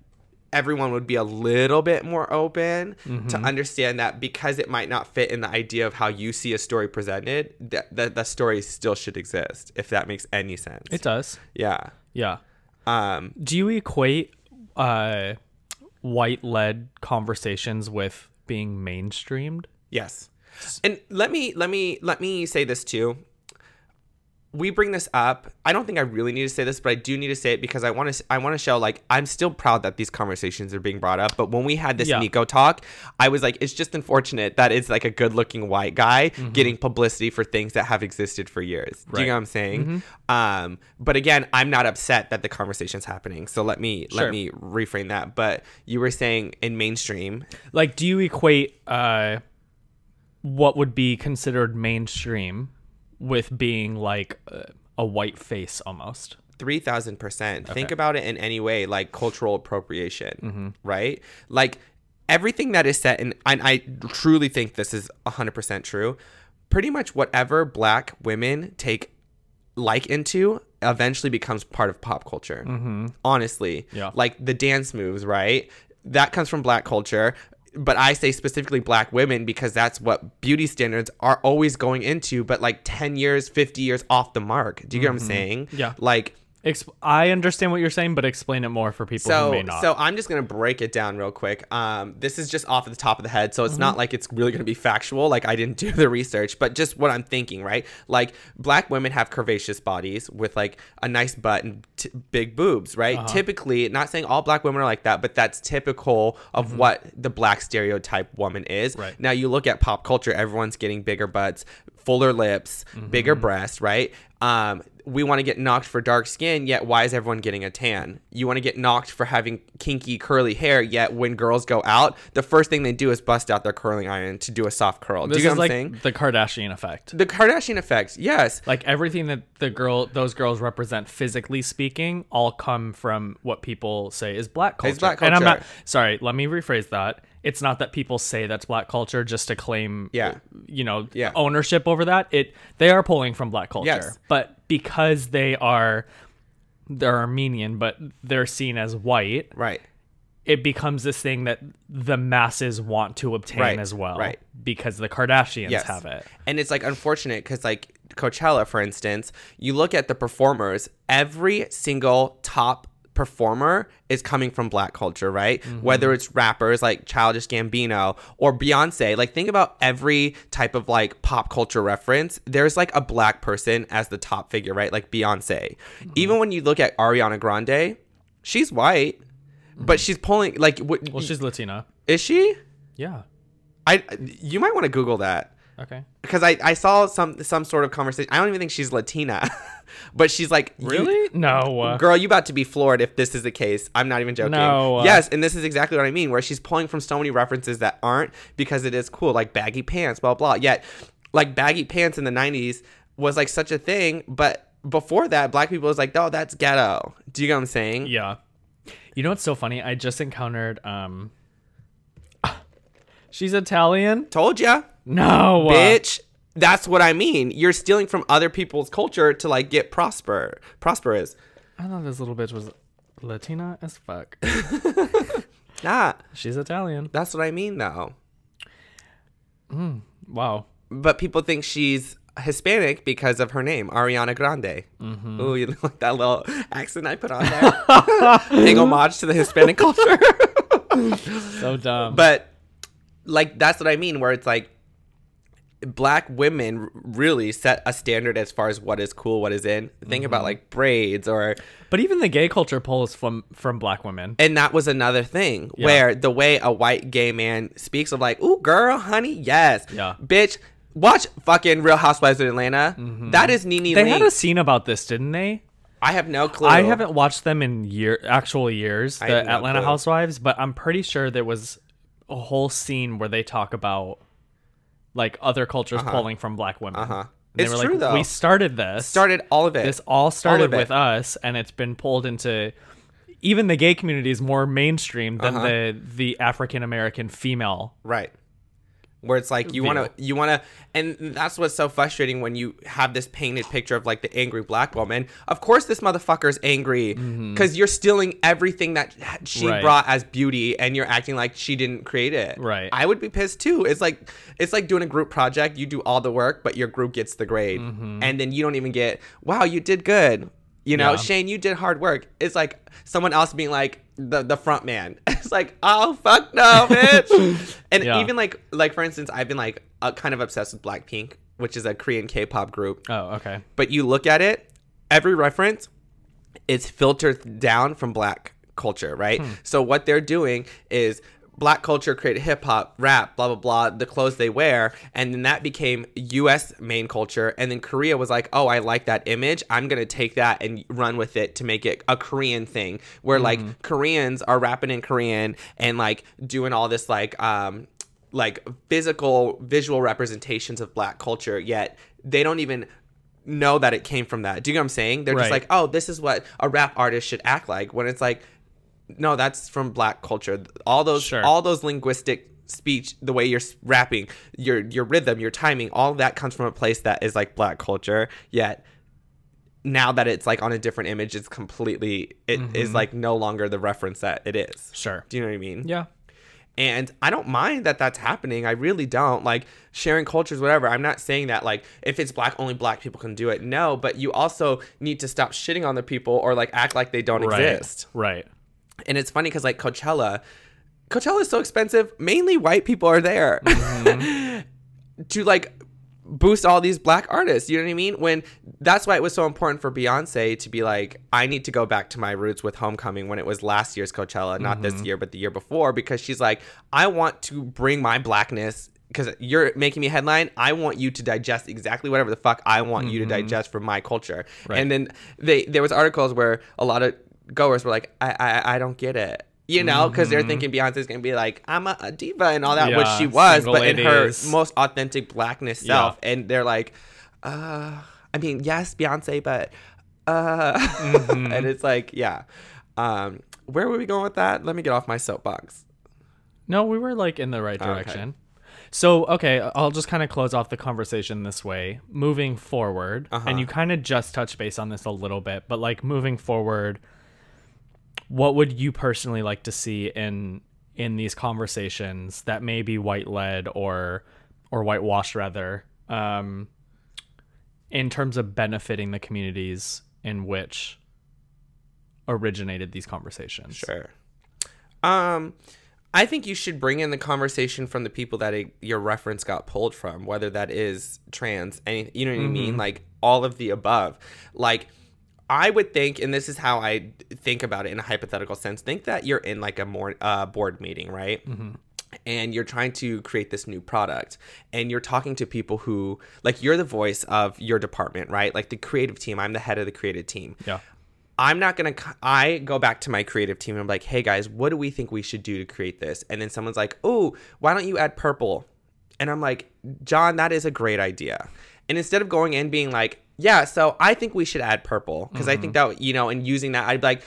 everyone would be a little bit more open to Mm-hmm. understand that because it might not fit in the idea of how you see a story presented, that the, the story still should exist, if that makes any sense. It does. yeah. Yeah. Um, Do you equate uh, white led conversations with being mainstreamed? Yes. And let me let me let me say this too. We bring this up. I don't think I really need to say this, but I do need to say it because I want to I want to show like I'm still proud that these conversations are being brought up, but when we had this Yeah. Nico talk, I was like it's just unfortunate that it's like a good-looking white guy getting publicity for things that have existed for years. Do you know what I'm saying? Um but again, I'm not upset that the conversation's happening. So let me Sure. let me reframe that. But you were saying in mainstream, Like, do you equate uh, what would be considered mainstream with being like a white face almost? Three thousand percent. Think about it in any way, like cultural appropriation, mm-hmm. right? Like everything that is set, and and I truly think this is hundred percent true. Pretty much whatever black women take like into eventually becomes part of pop culture. Mm-hmm. Honestly, Yeah. like the dance moves, right? That comes from black culture. But I say specifically black women because that's what beauty standards are always going into, but like 10 years, 50 years off the mark. Do you get what I'm mm-hmm. saying? Yeah. Like, Exp- I understand what you're saying, but explain it more for people who so, may not. so I'm just gonna break it down real quick. Um, this is just off of the top of the head, so it's not mm-hmm. like it's really gonna be factual. Like I didn't do the research, but just what I'm thinking, right? Like black women have curvaceous bodies with like a nice butt and t- big boobs, right? Uh-huh. Typically, not saying all black women are like that, but that's typical of mm-hmm. what the black stereotype woman is. Right. Now you look at pop culture, everyone's getting bigger butts, fuller lips, bigger breasts, right? Um, we want to get knocked for dark skin, yet why is everyone getting a tan? You want to get knocked for having kinky curly hair, yet when girls go out, the first thing they do is bust out their curling iron to do a soft curl. this do you is what I'm like saying? the Kardashian effect. The Kardashian effect, yes. Like everything that the girl, those girls represent, physically speaking, all come from what people say is black culture. black culture. And I'm not sorry. Let me rephrase that. It's not that people say that's black culture just to claim, Yeah. you know, Yeah. ownership over that. It they are pulling from black culture, Yes. but because they are they're Armenian, but they're seen as white, Right. it becomes this thing that the masses want to obtain Right, as well, right. Because the Kardashians Yes. have it. And it's like unfortunate because like Coachella, for instance, you look at the performers, every single top performer is coming from black culture, right? Mm-hmm. Whether it's rappers like Childish Gambino or Beyonce. Like think about every type of like pop culture reference. There's like a black person as the top figure, right? Like Beyonce. Mm-hmm. Even when you look at Ariana Grande, she's white, mm-hmm. but she's pulling like what Well, she's Latina. is she? Yeah. I you might want to Google that Okay. because I, I saw some some sort of conversation. I don't even think she's Latina, but she's like Really? No. uh, girl, you about to be floored if this is the case. I'm not even joking. No, uh, yes, and this is exactly what I mean. Where she's pulling from so many references that aren't because it is cool, like baggy pants, blah blah. Yet, like baggy pants in the '90s was like such a thing, but before that, black people was like, oh, that's ghetto. Do you get what I'm saying? Yeah. You know what's so funny? I just encountered um She's Italian? Told ya, No. bitch. That's what I mean. You're stealing from other people's culture to like get prosper, prosperous. I thought this little bitch was Latina as fuck. Nah, She's Italian. that's what I mean though. Wow. but people think she's Hispanic because of her name, Ariana Grande. Mm-hmm. Ooh, you like that little accent I put on there? Big homage to the Hispanic culture. So dumb. but like that's what I mean, where it's like black women really set a standard as far as what is cool, what is in. Think Mm-hmm. about like braids or but even the gay culture pulls from from black women. and that was another thing Yeah. where the way a white gay man speaks of like, "Ooh, girl, honey, yes, Yeah. bitch." Watch fucking Real Housewives of Atlanta. That is Nene Mm-hmm. They had a scene about this, didn't they? I have no clue. I haven't watched them in year actual years, the no Atlanta clue. Housewives, but I'm pretty sure there was a whole scene where they talk about like other cultures pulling from black women. Uh-huh. And They It's were true, like, though. we started this. started all of it. this all started it. with us, and it's been pulled into even the gay community is more mainstream than Uh-huh. the the African American female right. Where it's like you want to you want to and that's what's so frustrating when you have this painted picture of like the angry black woman. Of course this motherfucker's angry because you're stealing everything that she Mm-hmm. Right. brought as beauty and you're acting like she didn't create it. Right. i would be pissed too. It's like it's like doing a group project. You do all the work but your group gets the grade. And then you don't even get wow you did good you know. Yeah. shane you did hard work it's like someone else being like the the front man it's like oh fuck no bitch and Yeah. even like like for instance i've been like uh, kind of obsessed with blackpink which is a korean k-pop group Oh, okay. but you look at it every reference is filtered down from black culture right Hmm. so what they're doing is black culture created hip hop rap blah blah blah the clothes they wear and then that became us main culture. And then korea was like oh i like that image. I'm gonna take that and run with it to make it a korean thing where Hmm. like koreans are rapping in korean and like doing all this like um like physical visual representations of black culture yet they don't even know that it came from that. Do you know what i'm saying? They're just like oh this is what a rap artist should act like when it's like no that's from black culture all those Sure. all those linguistic speech the way you're rapping your your rhythm your timing all that comes from a place that is like black culture yet now that it's like on a different image it's completely it is like no longer the reference that it is Mm-hmm. Sure. do you know what i mean Yeah. and I don't mind that that's happening. I really don't. Like sharing cultures, whatever. I'm not saying that like if it's black, only black people can do it. No, but you also need to stop shitting on the people or like act like they don't Right. exist. Right. And it's funny because like Coachella, Coachella is so expensive. Mainly white people are there mm-hmm. to like boost all these black artists. You know what I mean? When that's why it was so important for Beyonce to be like, I need to go back to my roots with Homecoming when it was last year's Coachella, not this mm-hmm. year, but the year before, because she's like, I want to bring my blackness. Because you're making me a headline, I want you to digest exactly whatever the fuck I want you to mm-hmm. digest from my culture. Right. And then they there was articles where a lot of goers were like, I I, I don't get it. You know, because they're thinking Beyonce's gonna be like, I'm a, a diva and all that, which she was, but in her most authentic blackness self. And they're like, uh, I mean, yes, Beyonce, but uh, Mm-hmm. and it's like, yeah. Um, where were we going with that? Let me get off my soapbox. No, we were like in the right Okay. direction. So, okay, I'll just kind of close off the conversation this way. Moving forward, Uh-huh. and you kind of just touched base on this a little bit, but like moving forward, what would you personally like to see in in these conversations that may be white led or or whitewashed rather, um, in terms of benefiting the communities in which originated these conversations? Sure. Um, I think you should bring in the conversation from the people that it, your reference got pulled from, whether that is trans, any, you know what I mean, like all of the above. Like, I would think, and this is how I think about it in a hypothetical sense. Think that you're in like a more uh, board meeting, right? and you're trying to create this new product and you're talking to people who like you're the voice of your department right like the creative team i'm the head of the creative team Yeah. I'm not gonna. I go back to my creative team and I'm like, hey guys, what do we think we should do to create this? And then someone's like, oh, why don't you add purple? And I'm like, John, that is a great idea. And instead of going in being like, yeah, so I think we should add purple because I think mm-hmm. that you know, and using that, I'd like,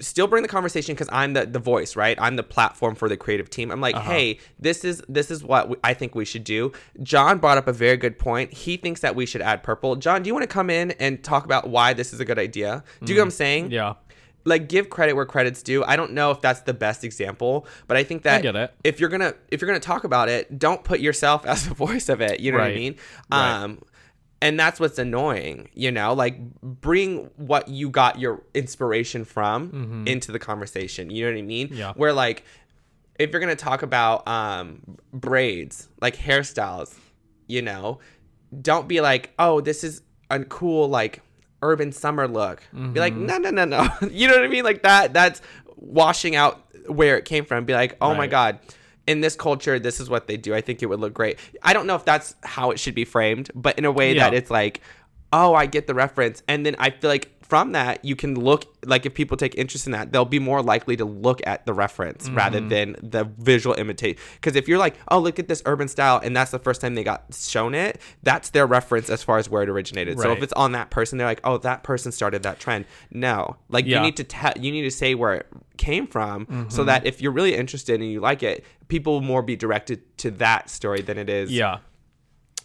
still bring the conversation because I'm the the voice, right? I'm the platform for the creative team. I'm like, uh-huh. hey, this is this is what we, I think we should do. John brought up a very good point. He thinks that we should add purple. John, do you want to come in and talk about why this is a good idea? Do you know what I'm mm, saying? Yeah. Like give credit where credit's due. I don't know if that's the best example, but I think that it. if you're gonna if you're gonna talk about it, don't put yourself as the voice of it. You know what I mean? Right. Um, and that's what's annoying, you know. Like bring what you got your inspiration from into the conversation. You know what I mean? Mm-hmm. Yeah. Where like if you're gonna talk about um braids, like hairstyles, you know, don't be like, oh, this is a cool like urban summer look. Be like, no, no, no, no. you know what I mean? Like that. That's washing out where it came from. Be like, oh my god. In this culture, this is what they do. I think it would look great. I don't know if that's how it should be framed, but in a way that it's like, oh, I get the reference. And then I feel like from that, you can look, like if people take interest in that, they'll be more likely to look at the reference rather Mm-hmm. than the visual imitate. Because if you're like, oh, look at this urban style, and that's the first time they got shown it, that's their reference as far as where it originated. So if it's on that person, they're like, oh, that person started that trend. No, like you need to tell, you need to say where it came from Mm-hmm. so that if you're really interested and you like it people will more be directed to that story than it is Yeah.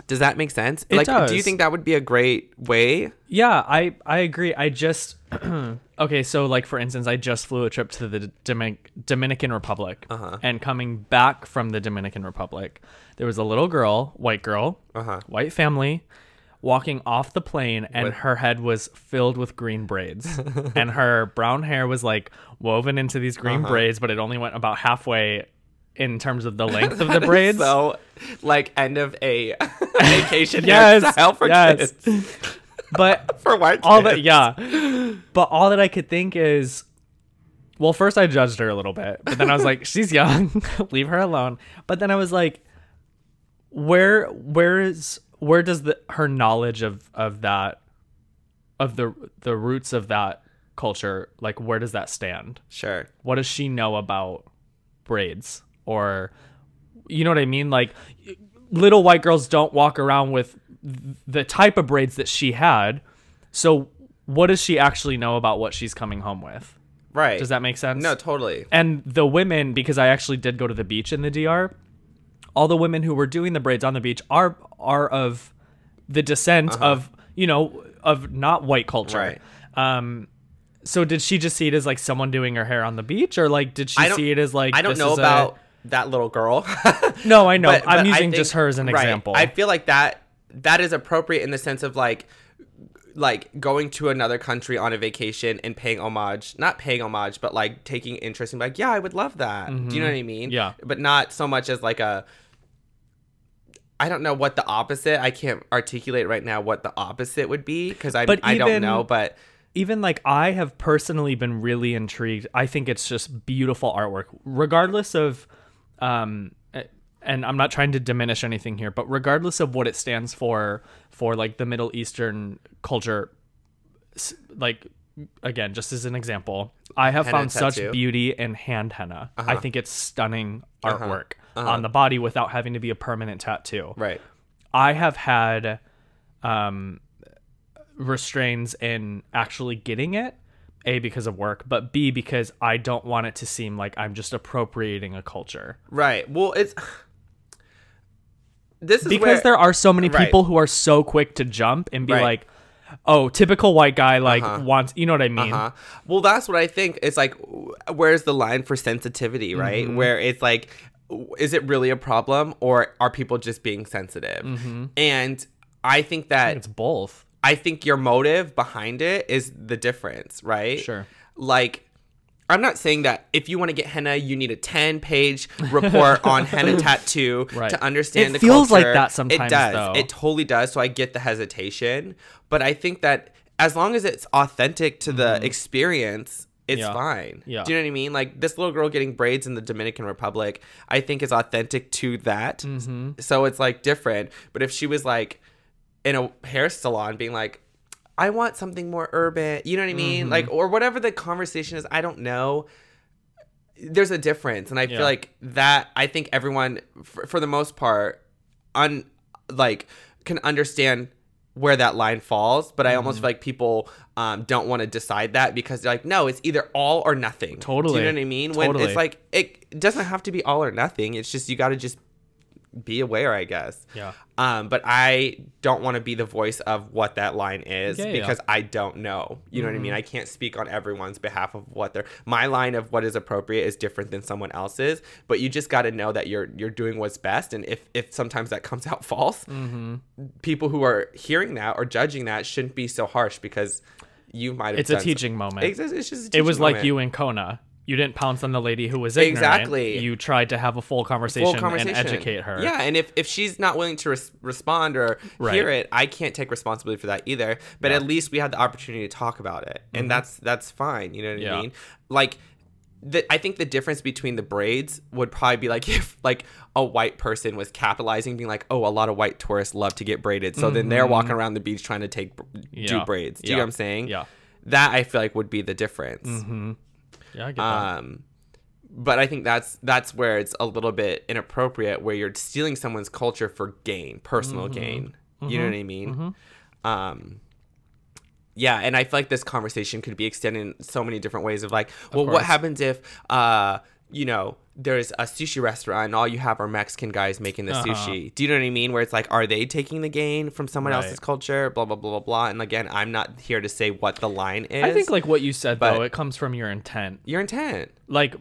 Does that make sense It like do you think that would be a great way Yeah, I I agree. I just okay. So like for instance, I just flew a trip to the Domin- Dominican Republic, Uh-huh. and coming back from the Dominican Republic, there was a little girl, white girl, Uh-huh. white family, walking off the plane, and With- her head was filled with green braids, and her brown hair was like woven into these green Uh-huh. braids, but it only went about halfway in terms of the length of the braids. so like end of a vacation yes, hairstyle for yes. kids. But for white all kids. that yeah. But all that i could think is well first i judged her a little bit but then i was like she's young. Leave her alone. But then i was like where where is where does the her knowledge of of that of the the roots of that culture like where does that stand? Sure. What does she know about braids or you know what i mean? Like little white girls don't walk around with the type of braids that she had. So what does she actually know about what she's coming home with? Right. Does that make sense? No totally. And the women because i actually did go to the beach in the dr all the women who were doing the braids on the beach are are of the descent of you know of not white culture. Uh-huh. Right. um so did she just see it as like someone doing her hair on the beach? Or like did she see it as like i don't know is a- about that little girl no i know But- i'm but using think- just her as an right. example I feel like that that is appropriate in the sense of like like going to another country on a vacation and paying homage, not paying homage, but like taking interest in like, yeah, I would love that. Do you know what I mean? Mm-hmm. Yeah. But not so much as like a I don't know what the opposite. I can't articulate right now what the opposite would be because I I don't know, but even like I have personally been really intrigued. I think it's just beautiful artwork, regardless of, um, and I'm not trying to diminish anything here, but regardless of what it stands for, for like the Middle Eastern culture, like again, just as an example, I have Henna found such beauty in hand henna. I think it's stunning Uh-huh. artwork on the body without having to be a permanent tattoo. right. I have had um, restraints in actually getting it. A because of work, but B because I don't want it to seem like I'm just appropriating a culture. Right. Well, it's this is Because where, there are so many Right. people who are so quick to jump and be Right. like, "Oh, typical white guy like Uh-huh. wants," you know what I mean? Uh-huh. Well, that's what I think. It's like, where's the line for sensitivity, right? Mm-hmm. Where it's like, is it really a problem or are people just being sensitive? And I think that It's both. I think your motive behind it is the difference, right? Sure. Like, I'm not saying that if you want to get henna, you need a 10 page report on henna tattoo Right. to understand the culture. It the feels like that sometimes, It does. though. It totally does. So I get the hesitation. But I think that as long as it's authentic to the experience, it's Mm-hmm. Yeah. fine. Yeah. Do you know what I mean? Like this little girl getting braids in the Dominican Republic, I think is authentic to that. Mm-hmm. So it's like different. But if she was like in a hair salon being like, I want something more urban, you know what I mean? Mm-hmm. Like, or whatever the conversation is, I don't know. There's a difference. And I Yeah. feel like that, I think everyone, for, for the most part, un, like, can understand where that line falls. But I almost Mm-hmm. feel like people um, don't want to decide that because they're like, no, it's either all or nothing. Totally. Do you know what I mean? When it's like, it doesn't have to be all or nothing. It's just, you got to just be aware, I guess. Yeah. Um, but I don't want to be the voice of what that line is Yeah, yeah. because I don't know. You know what I mean? I can't speak on everyone's behalf of what they're. My line of what is appropriate is different than someone else's. But you just got to know that you're you're doing what's best. And if if sometimes that comes out false, people who are hearing that or judging that shouldn't be so harsh because you might have. It's a teaching moment. It's, it's just a it was like you and Kona. You didn't pounce on the lady who was ignorant. Exactly. You tried to have a full conversation, full conversation and educate her. Yeah, and if, if she's not willing to res- respond or Right. hear it, I can't take responsibility for that either. But at least we had the opportunity to talk about it, and that's that's fine. You know what Mm-hmm. Yeah. I mean? Like. The, I think the difference between the braids would probably be like if like a white person was capitalizing, being like, "Oh, a lot of white tourists love to get braided," so then they're walking around the beach trying to take do Mm-hmm. Yeah. braids. Do you know what I'm saying? Yeah. That I feel like would be the difference. Yeah, I get that. Um, but I think that's that's where it's a little bit inappropriate, where you're stealing someone's culture for gain, personal Mm-hmm. gain. You know what I mean? Um, yeah, and I feel like this conversation could be extended in so many different ways of like, well, what happens if uh, you know, there's a sushi restaurant and all you have are Mexican guys making the Uh-huh. sushi. Do you know what I mean? Where it's like, are they taking the gain from someone Right. else's culture? Blah blah blah blah blah. And again, I'm not here to say what the line is. I think like what you said though, it comes from your intent. your intent. Like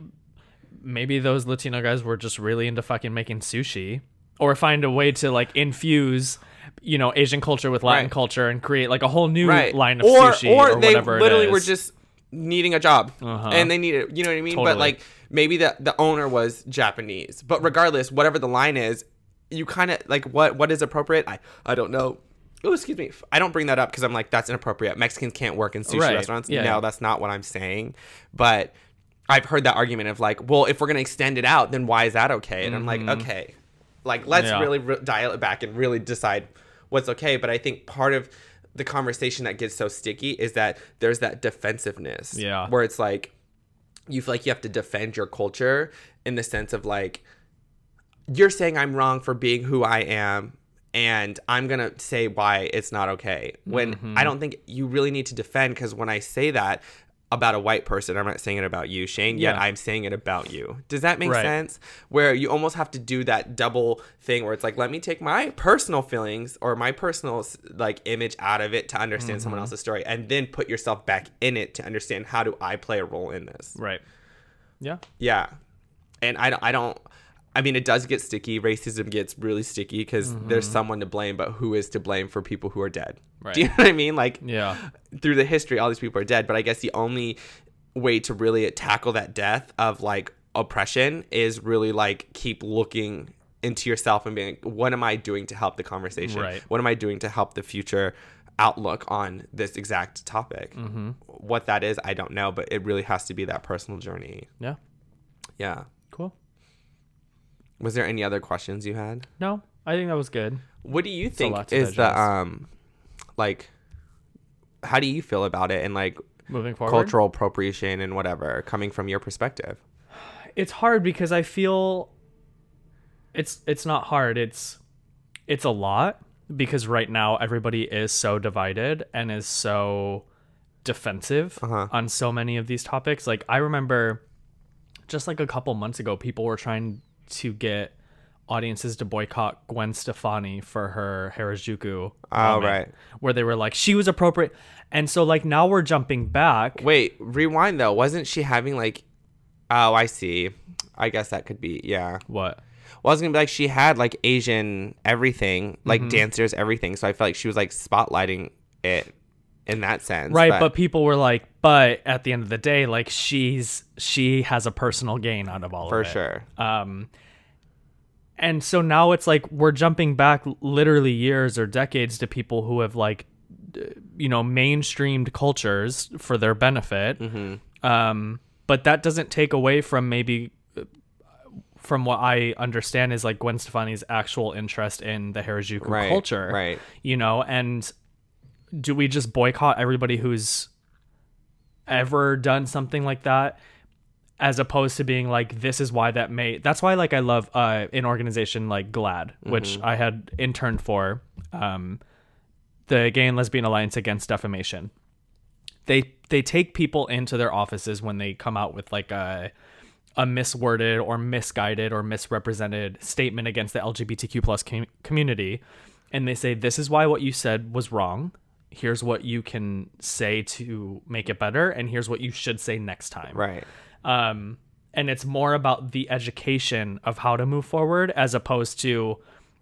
maybe those Latino guys were just really into fucking making sushi, or find a way to like infuse, you know, Asian culture with Latin Right. culture and create like a whole new right line of or, sushi or, or, they whatever. it literally were just needing a job Uh-huh. and they needed you know what i mean but like maybe the the owner was japanese but regardless whatever the line is you kind of like what what is appropriate i i don't know oh excuse me i don't bring that up because i'm like that's inappropriate mexicans can't work in sushi Right. restaurants Yeah, no yeah. that's not what i'm saying but i've heard that argument of like well if we're gonna extend it out then why is that okay and i'm like okay like let's Mm-hmm. Yeah. really re- dial it back and really decide what's okay but i think part of the conversation that gets so sticky is that there's that defensiveness Yeah. where it's like you feel like you have to defend your culture in the sense of like you're saying i'm wrong for being who i am and i'm gonna say why it's not okay when Mm-hmm. i don't think you really need to defend because when i say that about a white person i'm not saying it about you shane yet Yeah. i'm saying it about you does that make Right. sense where you almost have to do that double thing where it's like let me take my personal feelings or my personal like image out of it to understand someone Mm-hmm. else's story and then put yourself back in it to understand how do i play a role in this right. Yeah. yeah and i i don't i mean it does get sticky racism gets really sticky because there's someone to blame but who is to blame for people who are dead Right. do you know what i mean like Yeah. through the history all these people are dead but i guess the only way to really tackle that death of like oppression is really like keep looking into yourself and being like, what am i doing to help the conversation Right. what am i doing to help the future outlook on this exact topic Mm-hmm. what that is i don't know but it really has to be that personal journey Yeah. yeah. Was there any other questions you had No, I think that was good. what do you think lot to is the um like how do you feel about it and like Moving forward. cultural appropriation and whatever coming from your perspective it's hard because I feel it's it's not hard. It's it's a lot because right now everybody is so divided and is so defensive Uh-huh. on so many of these topics. Like I remember just like a couple months ago people were trying to get audiences to boycott Gwen Stefani for her Harajuku. Oh, moment, right. Where they were like she was appropriate. And so like now we're jumping back. wait rewind though wasn't she having like oh i see i guess that could be yeah What? well i was gonna be like she had like asian everything like Mm-hmm. dancers everything so i felt like she was like spotlighting it in that sense right but, people were like but at the end of the day like she's she has a personal gain out of all for of it For sure um and so now it's like we're jumping back literally years or decades to people who have like you know mainstreamed cultures for their benefit Mm-hmm. um but that doesn't take away from maybe uh, from what I understand is like Gwen Stefani's actual interest in the Harajuku Right, culture, right. You know, and do we just boycott everybody who's ever done something like that as opposed to being like this is why that may that's why like i love uh an organization like GLAAD which i had interned for um the gay and lesbian alliance against defamation. They they take people into their offices when they come out with like a a misworded or misguided or misrepresented statement against the lgbtq plus com- community. And they say this is why what you said was wrong. Here's what you can say to make it better. And here's what you should say next time. Right um, and it's more about the education of how to move forward as opposed to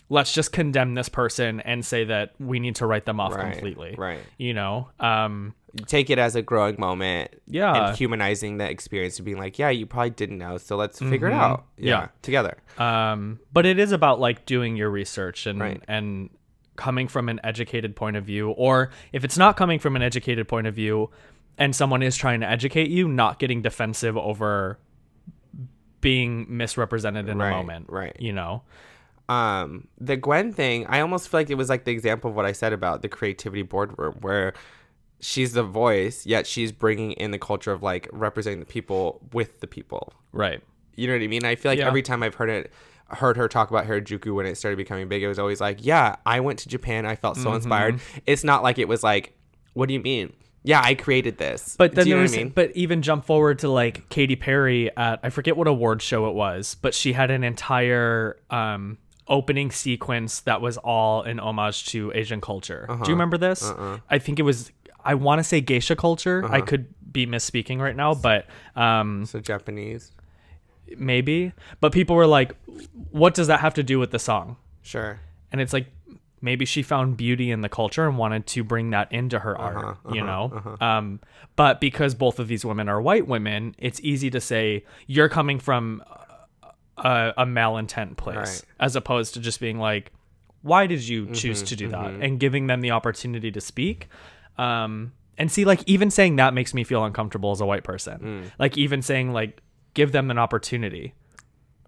let's just condemn this person and say that we need to write them off Right, completely right. you know um, take it as a growing moment Yeah. and humanizing the experience to being like yeah you probably didn't know so let's figure it out yeah, Mm-hmm. Yeah. together um, but it is about like doing your research and Right. and coming from an educated point of view or if it's not coming from an educated point of view and someone is trying to educate you not getting defensive over being misrepresented in Right, a moment right. you know um the gwen thing i almost feel like it was like the example of what i said about the creativity boardroom where she's the voice yet she's bringing in the culture of like representing the people with the people right you know what i mean i feel like Yeah. every time i've heard it heard her talk about harajuku when it started becoming big it was always like yeah i went to japan i felt so inspired Mm-hmm. it's not like it was like What do you mean? Yeah, I created this. But then do you there know was, I mean? but even jump forward to like Katy Perry at I forget what award show it was, but she had an entire um, opening sequence that was all in homage to Asian culture. Uh-huh. Do you remember this? I think it was. I want to say geisha culture. Uh-huh. I could be misspeaking right now, but um, so Japanese. maybe. But people were like, "What does that have to do with the song?" Sure. And it's like maybe she found beauty in the culture and wanted to bring that into her uh-huh, art, you uh-huh, know? Uh-huh. Um, but because both of these women are white women, it's easy to say you're coming from a, a malintent place Right. as opposed to just being like, why did you mm-hmm, choose to do that? Mm-hmm. And giving them the opportunity to speak. Um, and see, like, even saying that makes me feel uncomfortable as a white person. Mm. Like, even saying, like, give them an opportunity.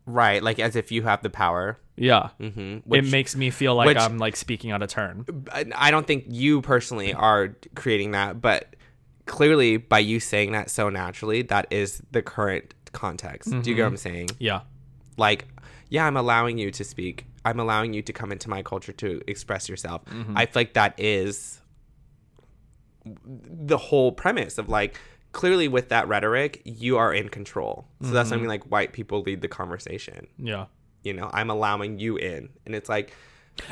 Right, like as if you have the power. Yeah. Mm-hmm. it makes me feel like which- I'm like speaking out of turn. I I don't think you personally are creating that, but clearly by you saying that so naturally, that is the current context. Do you get what I'm saying? Yeah. Like, yeah, I'm allowing you to speak. I'm allowing you to come into my culture to express yourself. I feel like that is the whole premise of like clearly with that rhetoric, you are in control. So that's something mm-hmm. like white people lead the conversation. Yeah. You know, I'm allowing you in. And it's like,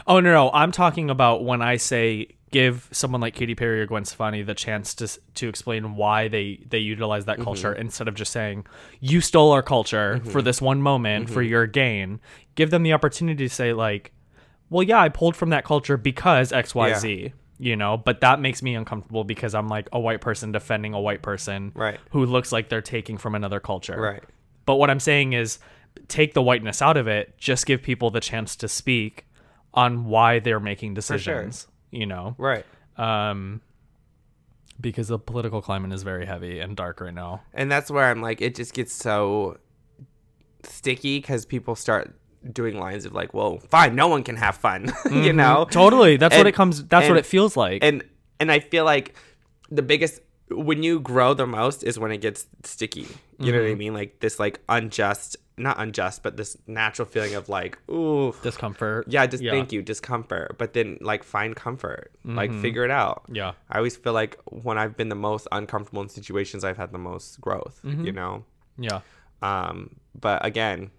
Oh no, no, I'm talking about when I say give someone like Katy Perry or Gwen Stefani the chance to to explain why they they utilize that culture mm-hmm. instead of just saying you stole our culture for mm-hmm. this one moment for your gain. Give them the opportunity to say like, well, yeah, I pulled from that culture because X Y Z. You know, but that makes me uncomfortable because I'm like a white person defending a white person Right. who looks like they're taking from another culture. right. But what I'm saying is take the whiteness out of it, just give people the chance to speak on why they're making decisions, you know? Right. Um because the political climate is very heavy and dark right now. And that's where I'm like, it just gets so sticky because people start doing lines of like, well, fine, no one can have fun, you mm-hmm. know? Totally. That's what it comes that's what it feels like. And and I feel like the biggest when you grow the most is when it gets sticky. You know what I mm-hmm. mean? Like this like unjust, not unjust, but this natural feeling of like, ooh, Discomfort. yeah, just thank you, discomfort. But then like find comfort, like mm-hmm. figure it out. Yeah. I always feel like when I've been the most uncomfortable in situations, I've had the most growth. You know. Yeah. Um, but again,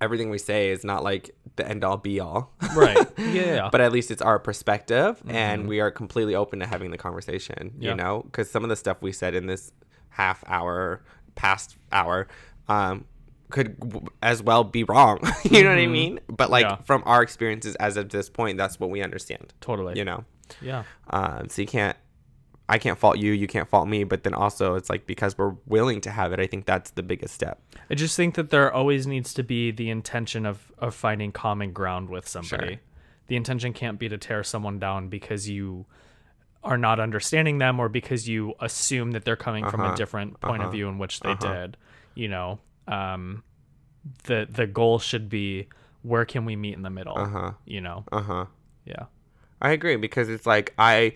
everything we say is not like the end all be all. Right. Yeah. but at least it's our perspective, and we are completely open to having the conversation. Yeah. You know, because some of the stuff we said in this half hour, past hour, um, could w- as well be wrong. you know what I mean? But like Yeah. from our experiences as of this point, that's what we understand. totally. You know, Yeah. um, so you can't. I can't fault you, you can't fault me, but then also it's like because we're willing to have it, I think that's the biggest step. I just think that there always needs to be the intention of of finding common ground with somebody. Sure. The intention can't be to tear someone down because you are not understanding them or because you assume that they're coming from a Uh-huh. different point Uh-huh. of view in which they Uh-huh. did. You know, um, the the goal should be where can we meet in the middle? Uh-huh. You know, Uh huh. yeah, I agree because it's like I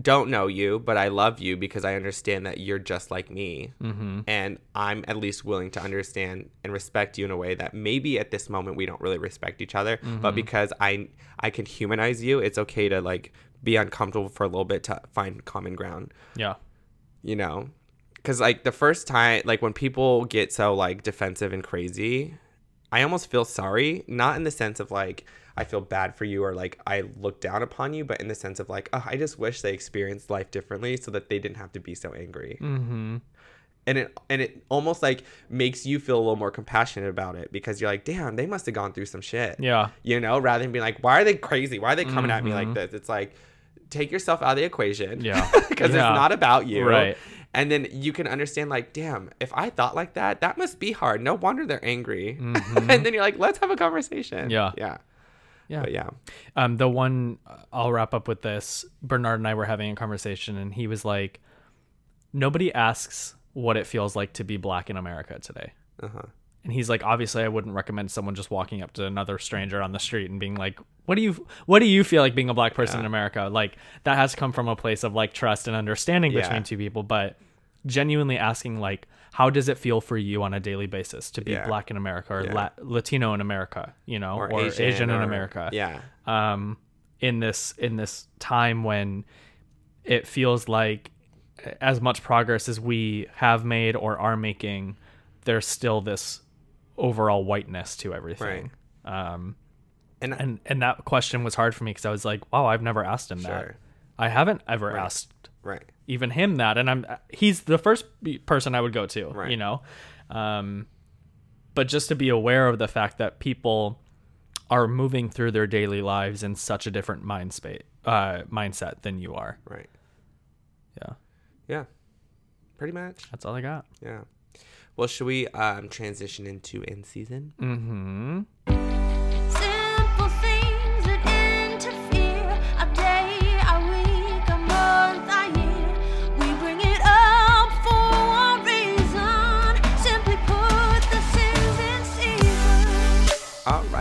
don't know you, but I love you because I understand that you're just like me, mm-hmm. and I'm at least willing to understand and respect you in a way that maybe at this moment we don't really respect each other, but because I I can humanize you, it's okay to like be uncomfortable for a little bit to find common ground, yeah, you know. Cause like the first time, like when people get so like defensive and crazy, I almost feel sorry. Not in the sense of like I feel bad for you or like I look down upon you, but in the sense of like, oh, I just wish they experienced life differently so that they didn't have to be so angry. mm-hmm. And it and it almost like makes you feel a little more compassionate about it because you're like, damn, they must have gone through some shit. yeah, You know, rather than being like, why are they crazy? Why are they coming at me like this? It's like, take yourself out of the equation. Yeah. Because Yeah. it's not about you. Right. And then you can understand, like, damn, if I thought like that, that must be hard. No wonder they're angry. and then you're like, let's have a conversation. Mm-hmm. Yeah. Yeah. Yeah. But yeah. Um, the one I'll wrap up with this. Bernard and I were having a conversation, and he was like, "Nobody asks what it feels like to be black in America today." Uh huh. And he's like, "Obviously, I wouldn't recommend someone just walking up to another stranger on the street and being like, "What do you What do you feel like being a black person in America?" Like that has come from a place of like trust and understanding Yeah. between two people, but genuinely asking like how does it feel for you on a daily basis to be Yeah. black in america or Yeah. La- latino in america you know Or, or, asian, in or- america Yeah. um, in this in this time when it feels like as much progress as we have made or are making, there's still this overall whiteness to everything. Um, And, and and that question was hard for me because I was like, wow, I've never asked him that. I haven't ever asked right. Even him that, and I'm he's the first person I would go to. Right. You know, um, but just to be aware of the fact that people are moving through their daily lives in such a different mind state, uh, mindset than you are. Right. Yeah, Yeah. Pretty much. that's all I got. Yeah. Well, should we um, transition into in season? Mm-hmm.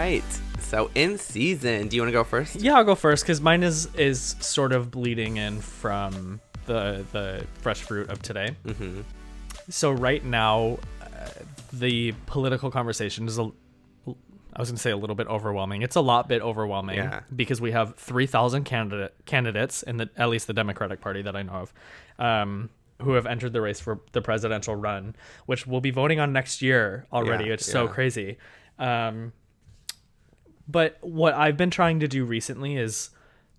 Right. So in season, do you want to go first? Yeah, I'll go first because mine is is sort of bleeding in from the the fresh fruit of today. Mm-hmm. So right now, uh, the political conversation is a. I was going to say a little bit overwhelming. It's a lot bit overwhelming Yeah. because we have 3,000 candidate candidates in the at least the Democratic Party that I know of, um, who have entered the race for the presidential run, which we'll be voting on next year already. Yeah, it's so crazy. Um, but what I've been trying to do recently is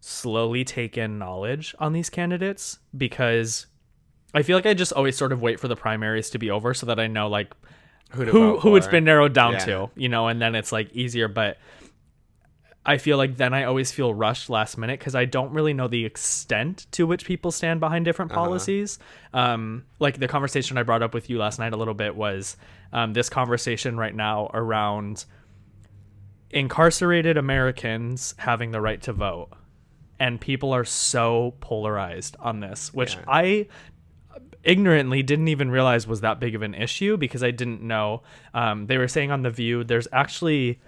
slowly take in knowledge on these candidates because I feel like I just always sort of wait for the primaries to be over so that I know like Who who who it's been narrowed down Yeah. to, you know, and then it's like easier. But I feel like then I always feel rushed last minute because I don't really know the extent to which people stand behind different Uh-huh. policies. Um, like the conversation I brought up with you last night a little bit was um, this conversation right now around incarcerated Americans having the right to vote. And people are so polarized on this, which Yeah. I ignorantly didn't even realize was that big of an issue because I didn't know. Um, they were saying on The View, there's actually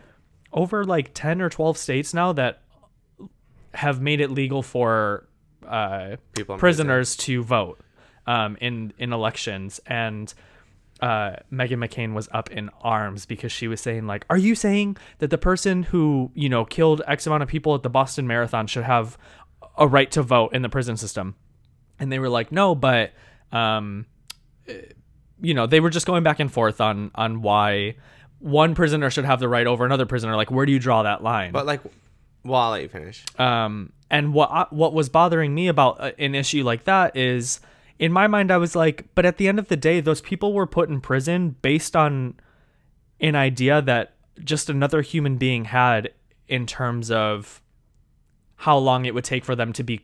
over like 10 or 12 states now that have made it legal for uh, prisoners to vote um, in, in elections. And uh, Meghan McCain was up in arms because she was saying, like, are you saying that the person who, you know, killed X amount of people at the Boston Marathon should have a right to vote in the prison system? And they were like, no, but um, you know, they were just going back and forth on on why one prisoner should have the right over another prisoner. Like, where do you draw that line? But like, well, I'll let you finish. Um, and what I, what was bothering me about uh, an issue like that is, in my mind, I was like, but at the end of the day, those people were put in prison based on an idea that just another human being had in terms of how long it would take for them to be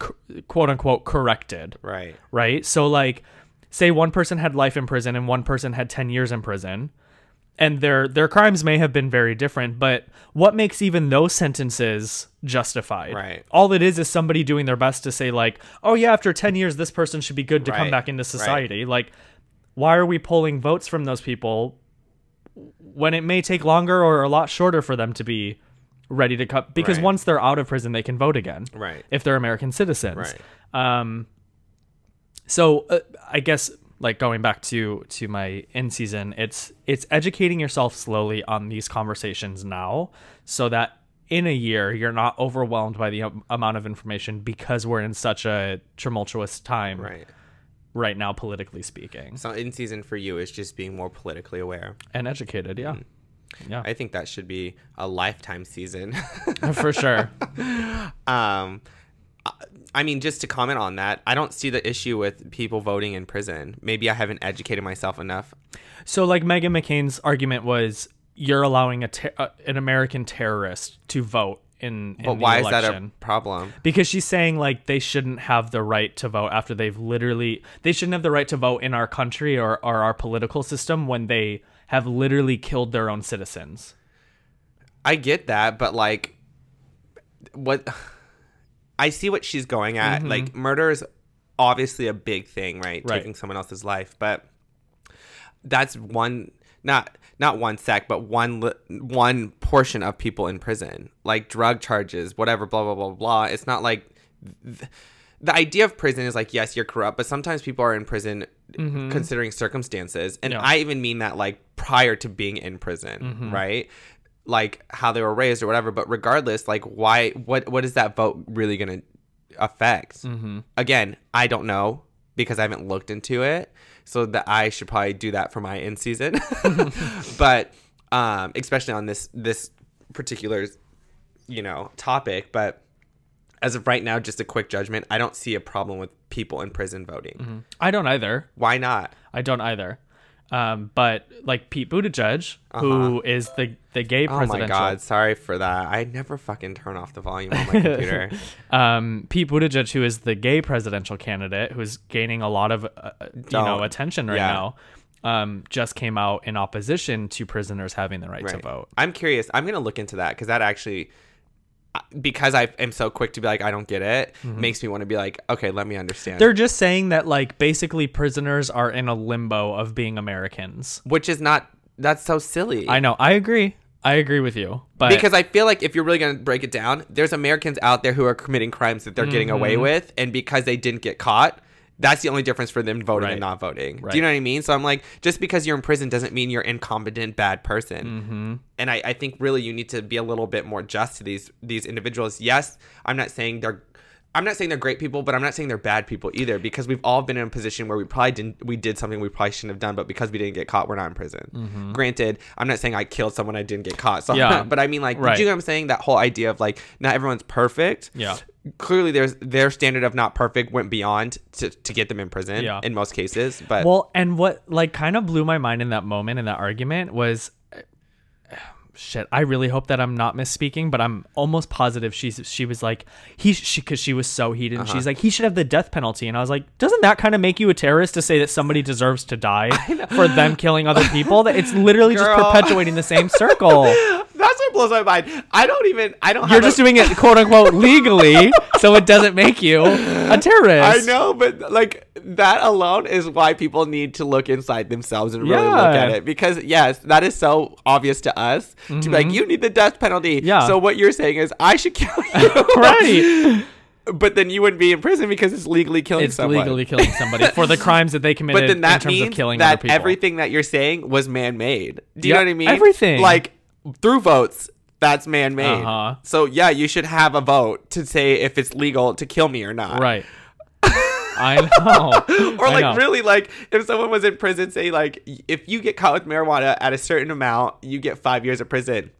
quote unquote corrected Right. right? So like say one person had life in prison and one person had 10 years in prison and their their crimes may have been very different, but what makes even those sentences justified? Right. All it is is somebody doing their best to say like, "Oh yeah, after 10 years this person should be good to come back into society." Like why are we pulling votes from those people when it may take longer or a lot shorter for them to be ready to cut because Right. once they're out of prison they can vote again Right. if they're American citizens. Right. Um, so uh, I guess like going back to to my in season, it's it's educating yourself slowly on these conversations now, so that in a year you're not overwhelmed by the am- amount of information because we're in such a tumultuous time Right. right now, politically speaking, So in season for you is just being more politically aware. and educated. Yeah, yeah, I think that should be a lifetime season. for sure. um, I- mean, just to comment on that, I don't see the issue with people voting in prison. Maybe I haven't educated myself enough. So, like Meghan McCain's argument was, you're allowing a ter- uh, an American terrorist to vote in, in But why is that a problem? because she's saying like they shouldn't have the right to vote after they've literally they shouldn't have the right to vote in our country or, or our political system when they have literally killed their own citizens. I get that, but like, what? I see what she's going at. Mm-hmm. Like, murder is obviously a big thing, right? Right. Taking someone else's life, but that's one not not one sec, but one one portion of people in prison, like drug charges, whatever, blah blah blah blah. It's not like. Th- the idea of prison is like yes you're corrupt but sometimes people are in prison mm-hmm. considering circumstances and Yeah. i even mean that like prior to being in prison mm-hmm. right like how they were raised or whatever but regardless like why what what is that vote really gonna affect? Mm-hmm. Again, I don't know because I haven't looked into it. So that I should probably do that for my in season. but um, especially on this this particular you know topic, but as of right now, just a quick judgment. I don't see a problem with people in prison voting. I don't either. Why not? I don't either. Um, but like Pete Buttigieg, who is the the gay Uh-huh. Oh my god, sorry for that. I never fucking turn off the volume on my computer. Um, Pete Buttigieg, who is the gay presidential candidate, who's gaining a lot of uh, you know attention right Yeah. now, um, just came out in opposition to prisoners having the right, to vote. I'm curious. I'm gonna look into that because that actually, uh, because I am so quick to be like, I don't get it, makes me want to be like, okay, let me understand. Mm-hmm. They're just saying that like basically prisoners are in a limbo of being Americans. Which is not. That's so silly. I know. I agree. I agree with you. But because I feel like if you're really gonna break it down, there's Americans out there who are committing crimes that they're getting Mm-hmm. away with, and because they didn't get caught. That's the only difference for them voting Right. and not voting. Right. Do you know what I mean? So I'm like, just because you're in prison doesn't mean you're incompetent, bad person. Mm-hmm. and I, I think really you need to be a little bit more just to these these individuals. Yes, I'm not saying they're I'm not saying they're great people, but I'm not saying they're bad people either because we've all been in a position where we probably didn't we did something we probably shouldn't have done, but because we didn't get caught, we're not in prison. Granted, I'm not saying I killed someone I didn't get caught. So Mm-hmm. Yeah. but I mean like Right. do you know what I'm saying? That whole idea of like not everyone's perfect. Yeah. Clearly there's their standard of not perfect went beyond to, to get them in prison Yeah. in most cases. But Well, and what like kind of blew my mind in that moment in that argument was shit. I really hope that I'm not misspeaking, but I'm almost positive she's she was like he she because she was so heated. Uh-huh. She's like he should have the death penalty, and I was like, doesn't that kind of make you a terrorist to say that somebody deserves to die for them killing other people? That it's literally just perpetuating the same circle. blows my mind. I don't even I don't You're just a- doing it quote unquote legally, so it doesn't make you a terrorist. I know, but like that alone is why people need to look inside themselves and really look at it. Because yes, that is so obvious to us to be like, you need the death penalty. Mm-hmm. Yeah. So what you're saying is I should kill you. Right. But then you wouldn't be in prison because it's legally killing It's someone. legally killing somebody for the crimes that they committed but then that in terms means of killing other that everything that you're saying was man-made. Do you Yeah, know what I mean? everything. Like through votes, that's man-made. Uh-huh. So yeah, you should have a vote to say if it's legal to kill me or not. Right. I know. or I like know. really like if someone was in prison say like if you get caught with marijuana at a certain amount you get five years of prison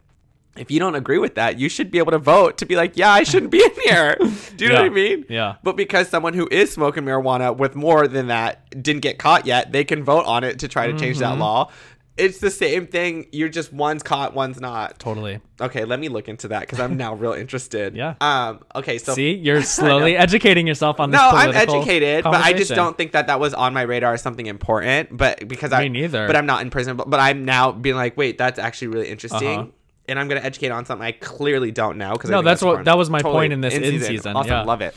if you don't agree with that you should be able to vote to be like yeah i shouldn't be in here do you know what i mean Yeah. but because someone who is smoking marijuana with more than that didn't get caught yet they can vote on it to try to change Mm-hmm. that law it's the same thing you're just one's caught one's not Totally. okay let me look into that because i'm now real interested Yeah. um okay so See, you're slowly educating yourself on this. no, I'm educated, but I just don't think that that was on my radar as something important. But because I, Me neither. But I'm not in prison. But, but I'm now being like, wait, that's actually really interesting. Uh-huh. And I'm gonna educate on something I clearly don't know. Because No, that's what- that was my point in this in-season, Awesome, yeah. love it.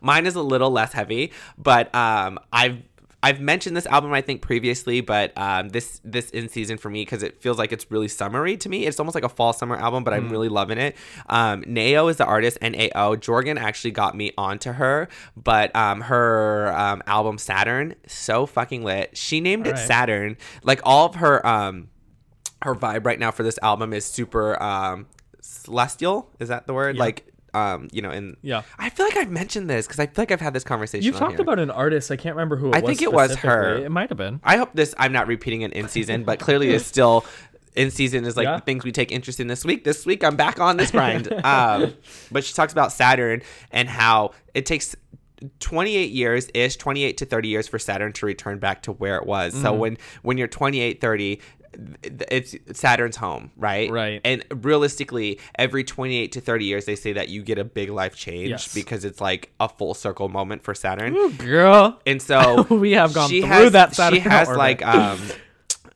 Mine is a little less heavy, but um, I've I've mentioned this album I think previously, but um, this this in season for me because it feels like it's really summery to me. It's almost like a fall summer album, but Mm. I'm really loving it. Um, Nao is the artist, N A O. Jorgen actually got me onto her, but um, her um, album Saturn so fucking lit. She named it Alright. Saturn. Like all of her um, her vibe right now for this album is super um, celestial. Is that the word? Yeah. Like um, you know, and Yeah. I feel like I've mentioned this because I feel like I've had this conversation. You've on talked here. about an artist. I can't remember who it I was. think it was her. It might have been. I hope this. I'm not repeating it in season, but clearly it's still in season. Is like Yeah. the things we take interest in this week. This week I'm back on this grind. um, but she talks about Saturn and how it takes 28 years ish 28 to 30 years for saturn to return back to where it was so Mm-hmm. when when you're 28 30 it's saturn's home right Right. and realistically every 28 to 30 years they say that you get a big life change Yes. because it's like a full circle moment for saturn Girl. and so We have gone through has, that She has orbit. like um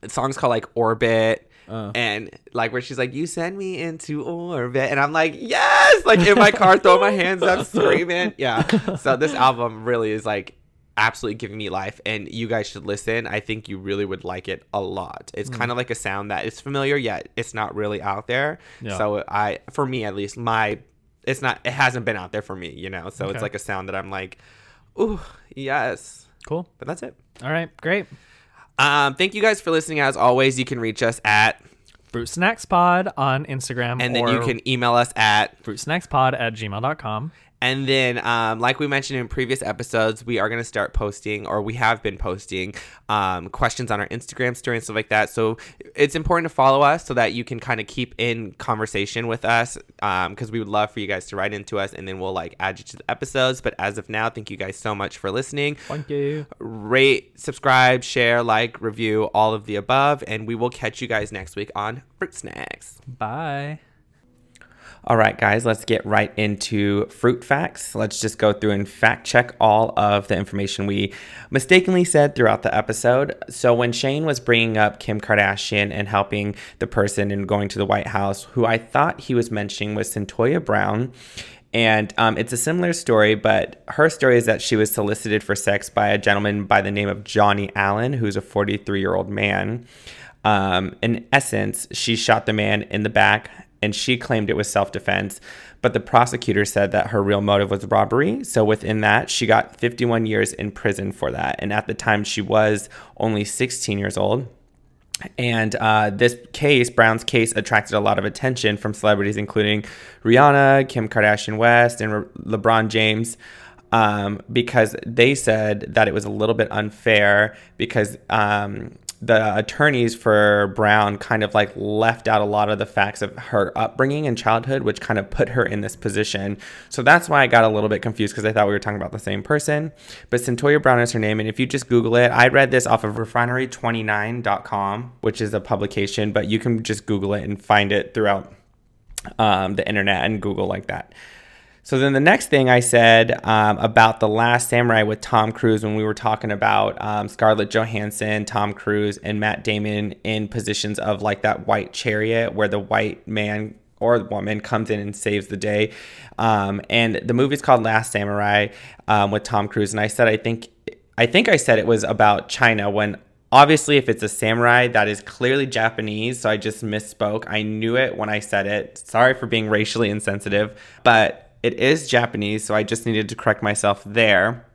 songs called like Orbit. Uh. and like where she's like, "You send me into orbit," and I'm like, "Yes!" Like in my car, throw my hands up, screaming. Yeah. So this album really is like absolutely giving me life, and you guys should listen. I think you really would like it a lot. It's Hmm. kind of like a sound that is familiar yet it's not really out there. Yeah. So I, for me at least, my it's not it hasn't been out there for me, you know. So Okay. it's like a sound that I'm like, "Ooh, yes." Cool. But that's it. All right. Great. Um, thank you guys for listening. As always, you can reach us at, Fruit Snacks Pod on Instagram. and then you can email us at, fruit snacks pod at gmail.com. And then, um, like we mentioned in previous episodes, we are going to start posting, or we have been posting, um, questions on our Instagram story and stuff like that. So it's important to follow us so that you can kind of keep in conversation with us because we would love for you guys to write into us and then we'll like add you to the episodes. But as of now, thank you guys so much for listening. Thank you. Rate, subscribe, share, like, review, all of the above. And we will catch you guys next week on Fruit Snacks. Bye. All right, guys, let's get right into fruit facts. Let's just go through and fact check all of the information we mistakenly said throughout the episode. So, when Shane was bringing up Kim Kardashian and helping the person and going to the White House, who I thought he was mentioning was Cyntoia Brown. And um, it's a similar story, but her story is that she was solicited for sex by a gentleman by the name of Johnny Allen, who's a 43 year old man. Um, in essence, she shot the man in the back and she claimed it was self defense. But the prosecutor said that her real motive was robbery. So within that, she got 51 years in prison for that. And at the time, she was only 16 years old. And uh, this case, Brown's case, attracted a lot of attention from celebrities, including Rihanna, Kim Kardashian West, and Re- LeBron James. Um, because they said that it was a little bit unfair because um, the attorneys for Brown kind of like left out a lot of the facts of her upbringing and childhood, which kind of put her in this position. So that's why I got a little bit confused because I thought we were talking about the same person. But Cyntoia Brown is her name. And if you just Google it, I read this off of refinery29.com, which is a publication, but you can just Google it and find it throughout um, the internet and Google like that. So then the next thing I said um, about the Last Samurai with Tom Cruise when we were talking about um, Scarlett Johansson, Tom Cruise, and Matt Damon in positions of like that white chariot where the white man or woman comes in and saves the day. Um, and the movie's called Last Samurai um, with Tom Cruise. And I said I think I think I said it was about China when obviously if it's a samurai that is clearly japanese so i just misspoke i knew it when i said it sorry for being racially insensitive but it is Japanese, so I just needed to correct myself there.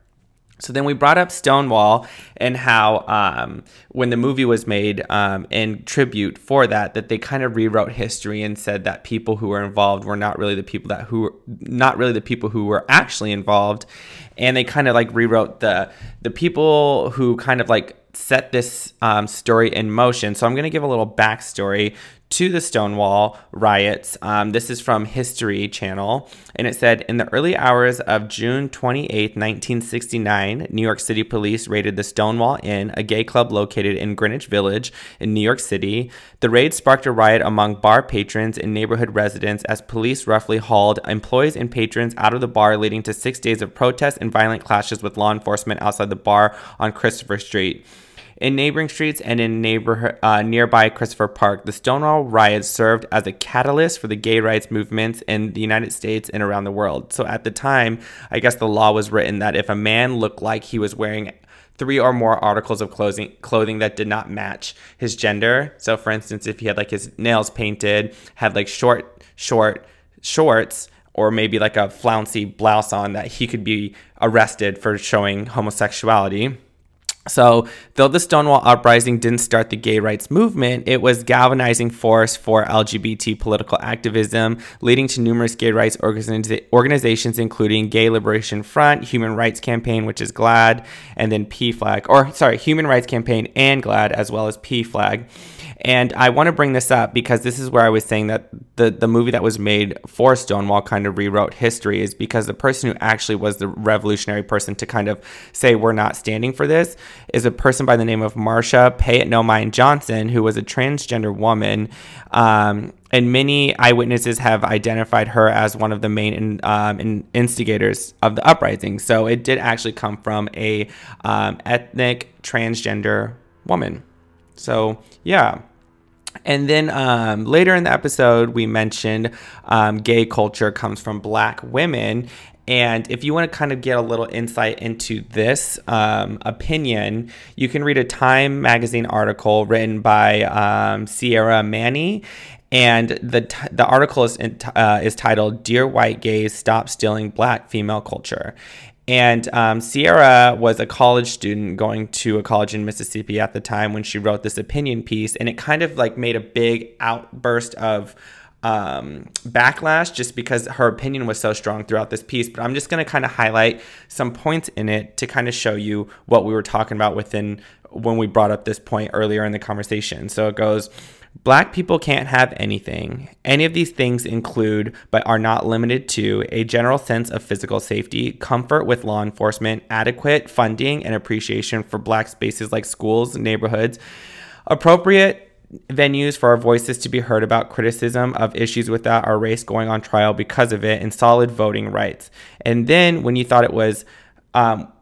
So then we brought up Stonewall and how um, when the movie was made um, in tribute for that, that they kind of rewrote history and said that people who were involved were not really the people that who not really the people who were actually involved, and they kind of like rewrote the the people who kind of like set this um, story in motion. So I'm going to give a little backstory to the Stonewall riots. Um, this is from History Channel, and it said In the early hours of June 28, 1969, New York City police raided the Stonewall Inn, a gay club located in Greenwich Village in New York City. The raid sparked a riot among bar patrons and neighborhood residents as police roughly hauled employees and patrons out of the bar, leading to six days of protests and violent clashes with law enforcement outside the bar on Christopher Street. In neighboring streets and in neighbor, uh, nearby Christopher Park, the Stonewall riots served as a catalyst for the gay rights movements in the United States and around the world. So at the time, I guess the law was written that if a man looked like he was wearing three or more articles of clothing clothing that did not match his gender. So for instance, if he had like his nails painted, had like short short shorts or maybe like a flouncy blouse on that he could be arrested for showing homosexuality. So, though the Stonewall Uprising didn't start the gay rights movement, it was galvanizing force for LGBT political activism, leading to numerous gay rights organiza- organizations, including Gay Liberation Front, Human Rights Campaign, which is GLAAD, and then PFLAG, or sorry, Human Rights Campaign and GLAAD, as well as PFLAG. And I want to bring this up because this is where I was saying that the, the movie that was made for Stonewall kind of rewrote history, is because the person who actually was the revolutionary person to kind of say, we're not standing for this, is a person by the name of Marsha Pay It No Mind Johnson, who was a transgender woman. Um, and many eyewitnesses have identified her as one of the main in, um, in instigators of the uprising. So it did actually come from a um, ethnic transgender woman. So yeah. And then um, later in the episode, we mentioned um, gay culture comes from black women. And if you want to kind of get a little insight into this um, opinion, you can read a Time magazine article written by um, Sierra Mannie. And the, t- the article is, uh, is titled Dear White Gays, Stop Stealing Black Female Culture. And um, Sierra was a college student going to a college in Mississippi at the time when she wrote this opinion piece. And it kind of like made a big outburst of um, backlash just because her opinion was so strong throughout this piece. But I'm just going to kind of highlight some points in it to kind of show you what we were talking about within when we brought up this point earlier in the conversation. So it goes. Black people can't have anything. Any of these things include, but are not limited to, a general sense of physical safety, comfort with law enforcement, adequate funding and appreciation for black spaces like schools, neighborhoods, appropriate venues for our voices to be heard about criticism of issues without our race going on trial because of it, and solid voting rights. And then when you thought it was, um,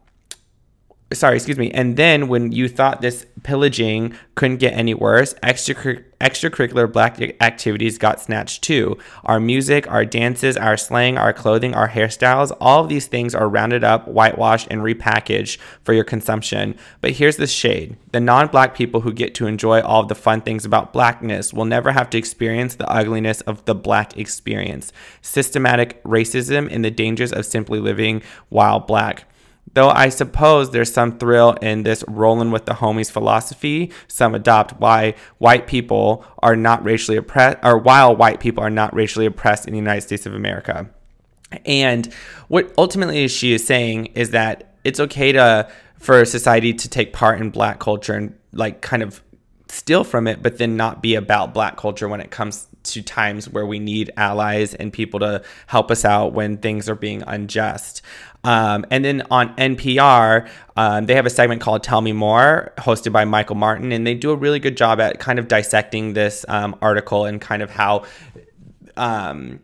sorry, excuse me. And then when you thought this pillaging couldn't get any worse, extracur- extracurricular black activities got snatched too. Our music, our dances, our slang, our clothing, our hairstyles, all of these things are rounded up, whitewashed, and repackaged for your consumption. But here's the shade the non black people who get to enjoy all of the fun things about blackness will never have to experience the ugliness of the black experience, systematic racism, and the dangers of simply living while black. Though I suppose there's some thrill in this rolling with the homies philosophy, some adopt why white people are not racially oppressed, or while white people are not racially oppressed in the United States of America. And what ultimately she is saying is that it's okay to for society to take part in black culture and like kind of steal from it, but then not be about black culture when it comes to times where we need allies and people to help us out when things are being unjust. Um, and then on NPR, um, they have a segment called Tell Me More, hosted by Michael Martin, and they do a really good job at kind of dissecting this um, article and kind of how um,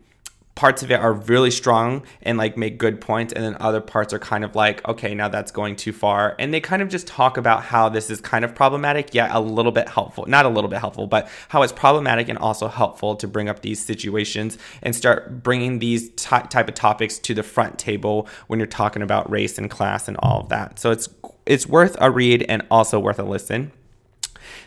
parts of it are really strong and like make good points and then other parts are kind of like okay now that's going too far. And they kind of just talk about how this is kind of problematic yet a little bit helpful not a little bit helpful but how it's problematic and also helpful to bring up these situations and start bringing these ty- type of topics to the front table when you're talking about race and class and all of that. So it's it's worth a read and also worth a listen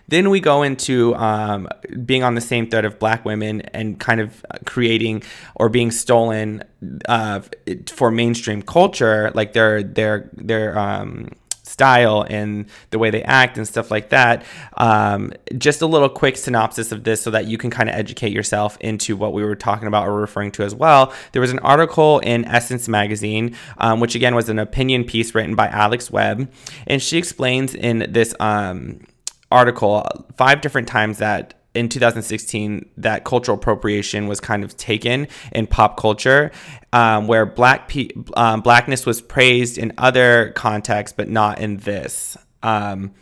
then we go into um, being on the same thread of black women and kind of creating or being stolen uh, for mainstream culture, like their their their um, style and the way they act and stuff like that. Um, just a little quick synopsis of this so that you can kind of educate yourself into what we were talking about or referring to as well. There was an article in Essence magazine, um, which again was an opinion piece written by Alex Webb, and she explains in this. Um, article five different times that in 2016 that cultural appropriation was kind of taken in pop culture um, where black pe- um, blackness was praised in other contexts but not in this. Um,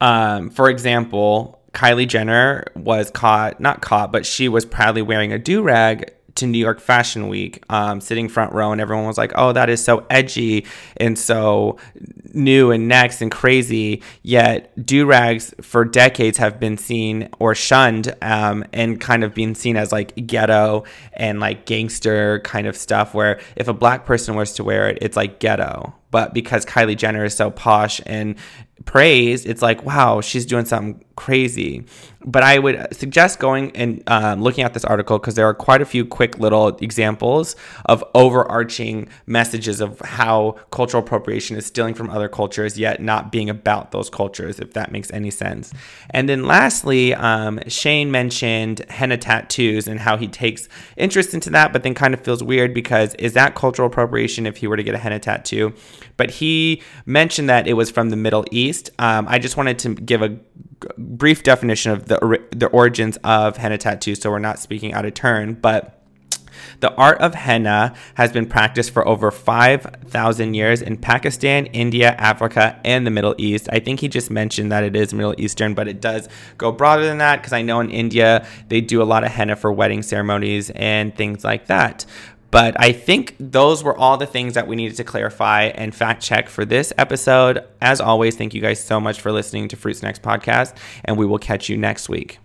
um for example kylie jenner was caught not caught but she was proudly wearing a do-rag to New York Fashion Week, um, sitting front row, and everyone was like, "Oh, that is so edgy and so new and next and crazy." Yet do rags for decades have been seen or shunned, um, and kind of being seen as like ghetto and like gangster kind of stuff. Where if a black person was to wear it, it's like ghetto. But because Kylie Jenner is so posh and praised, it's like, wow, she's doing something crazy. But I would suggest going and um, looking at this article because there are quite a few quick little examples of overarching messages of how cultural appropriation is stealing from other cultures, yet not being about those cultures, if that makes any sense. And then lastly, um, Shane mentioned henna tattoos and how he takes interest into that, but then kind of feels weird because is that cultural appropriation if he were to get a henna tattoo? But he mentioned that it was from the Middle East. Um, I just wanted to give a brief definition of the the origins of henna tattoos, so we're not speaking out of turn, but. The art of henna has been practiced for over 5,000 years in Pakistan, India, Africa, and the Middle East. I think he just mentioned that it is Middle Eastern, but it does go broader than that because I know in India they do a lot of henna for wedding ceremonies and things like that. But I think those were all the things that we needed to clarify and fact check for this episode. As always, thank you guys so much for listening to Fruit Snacks Podcast, and we will catch you next week.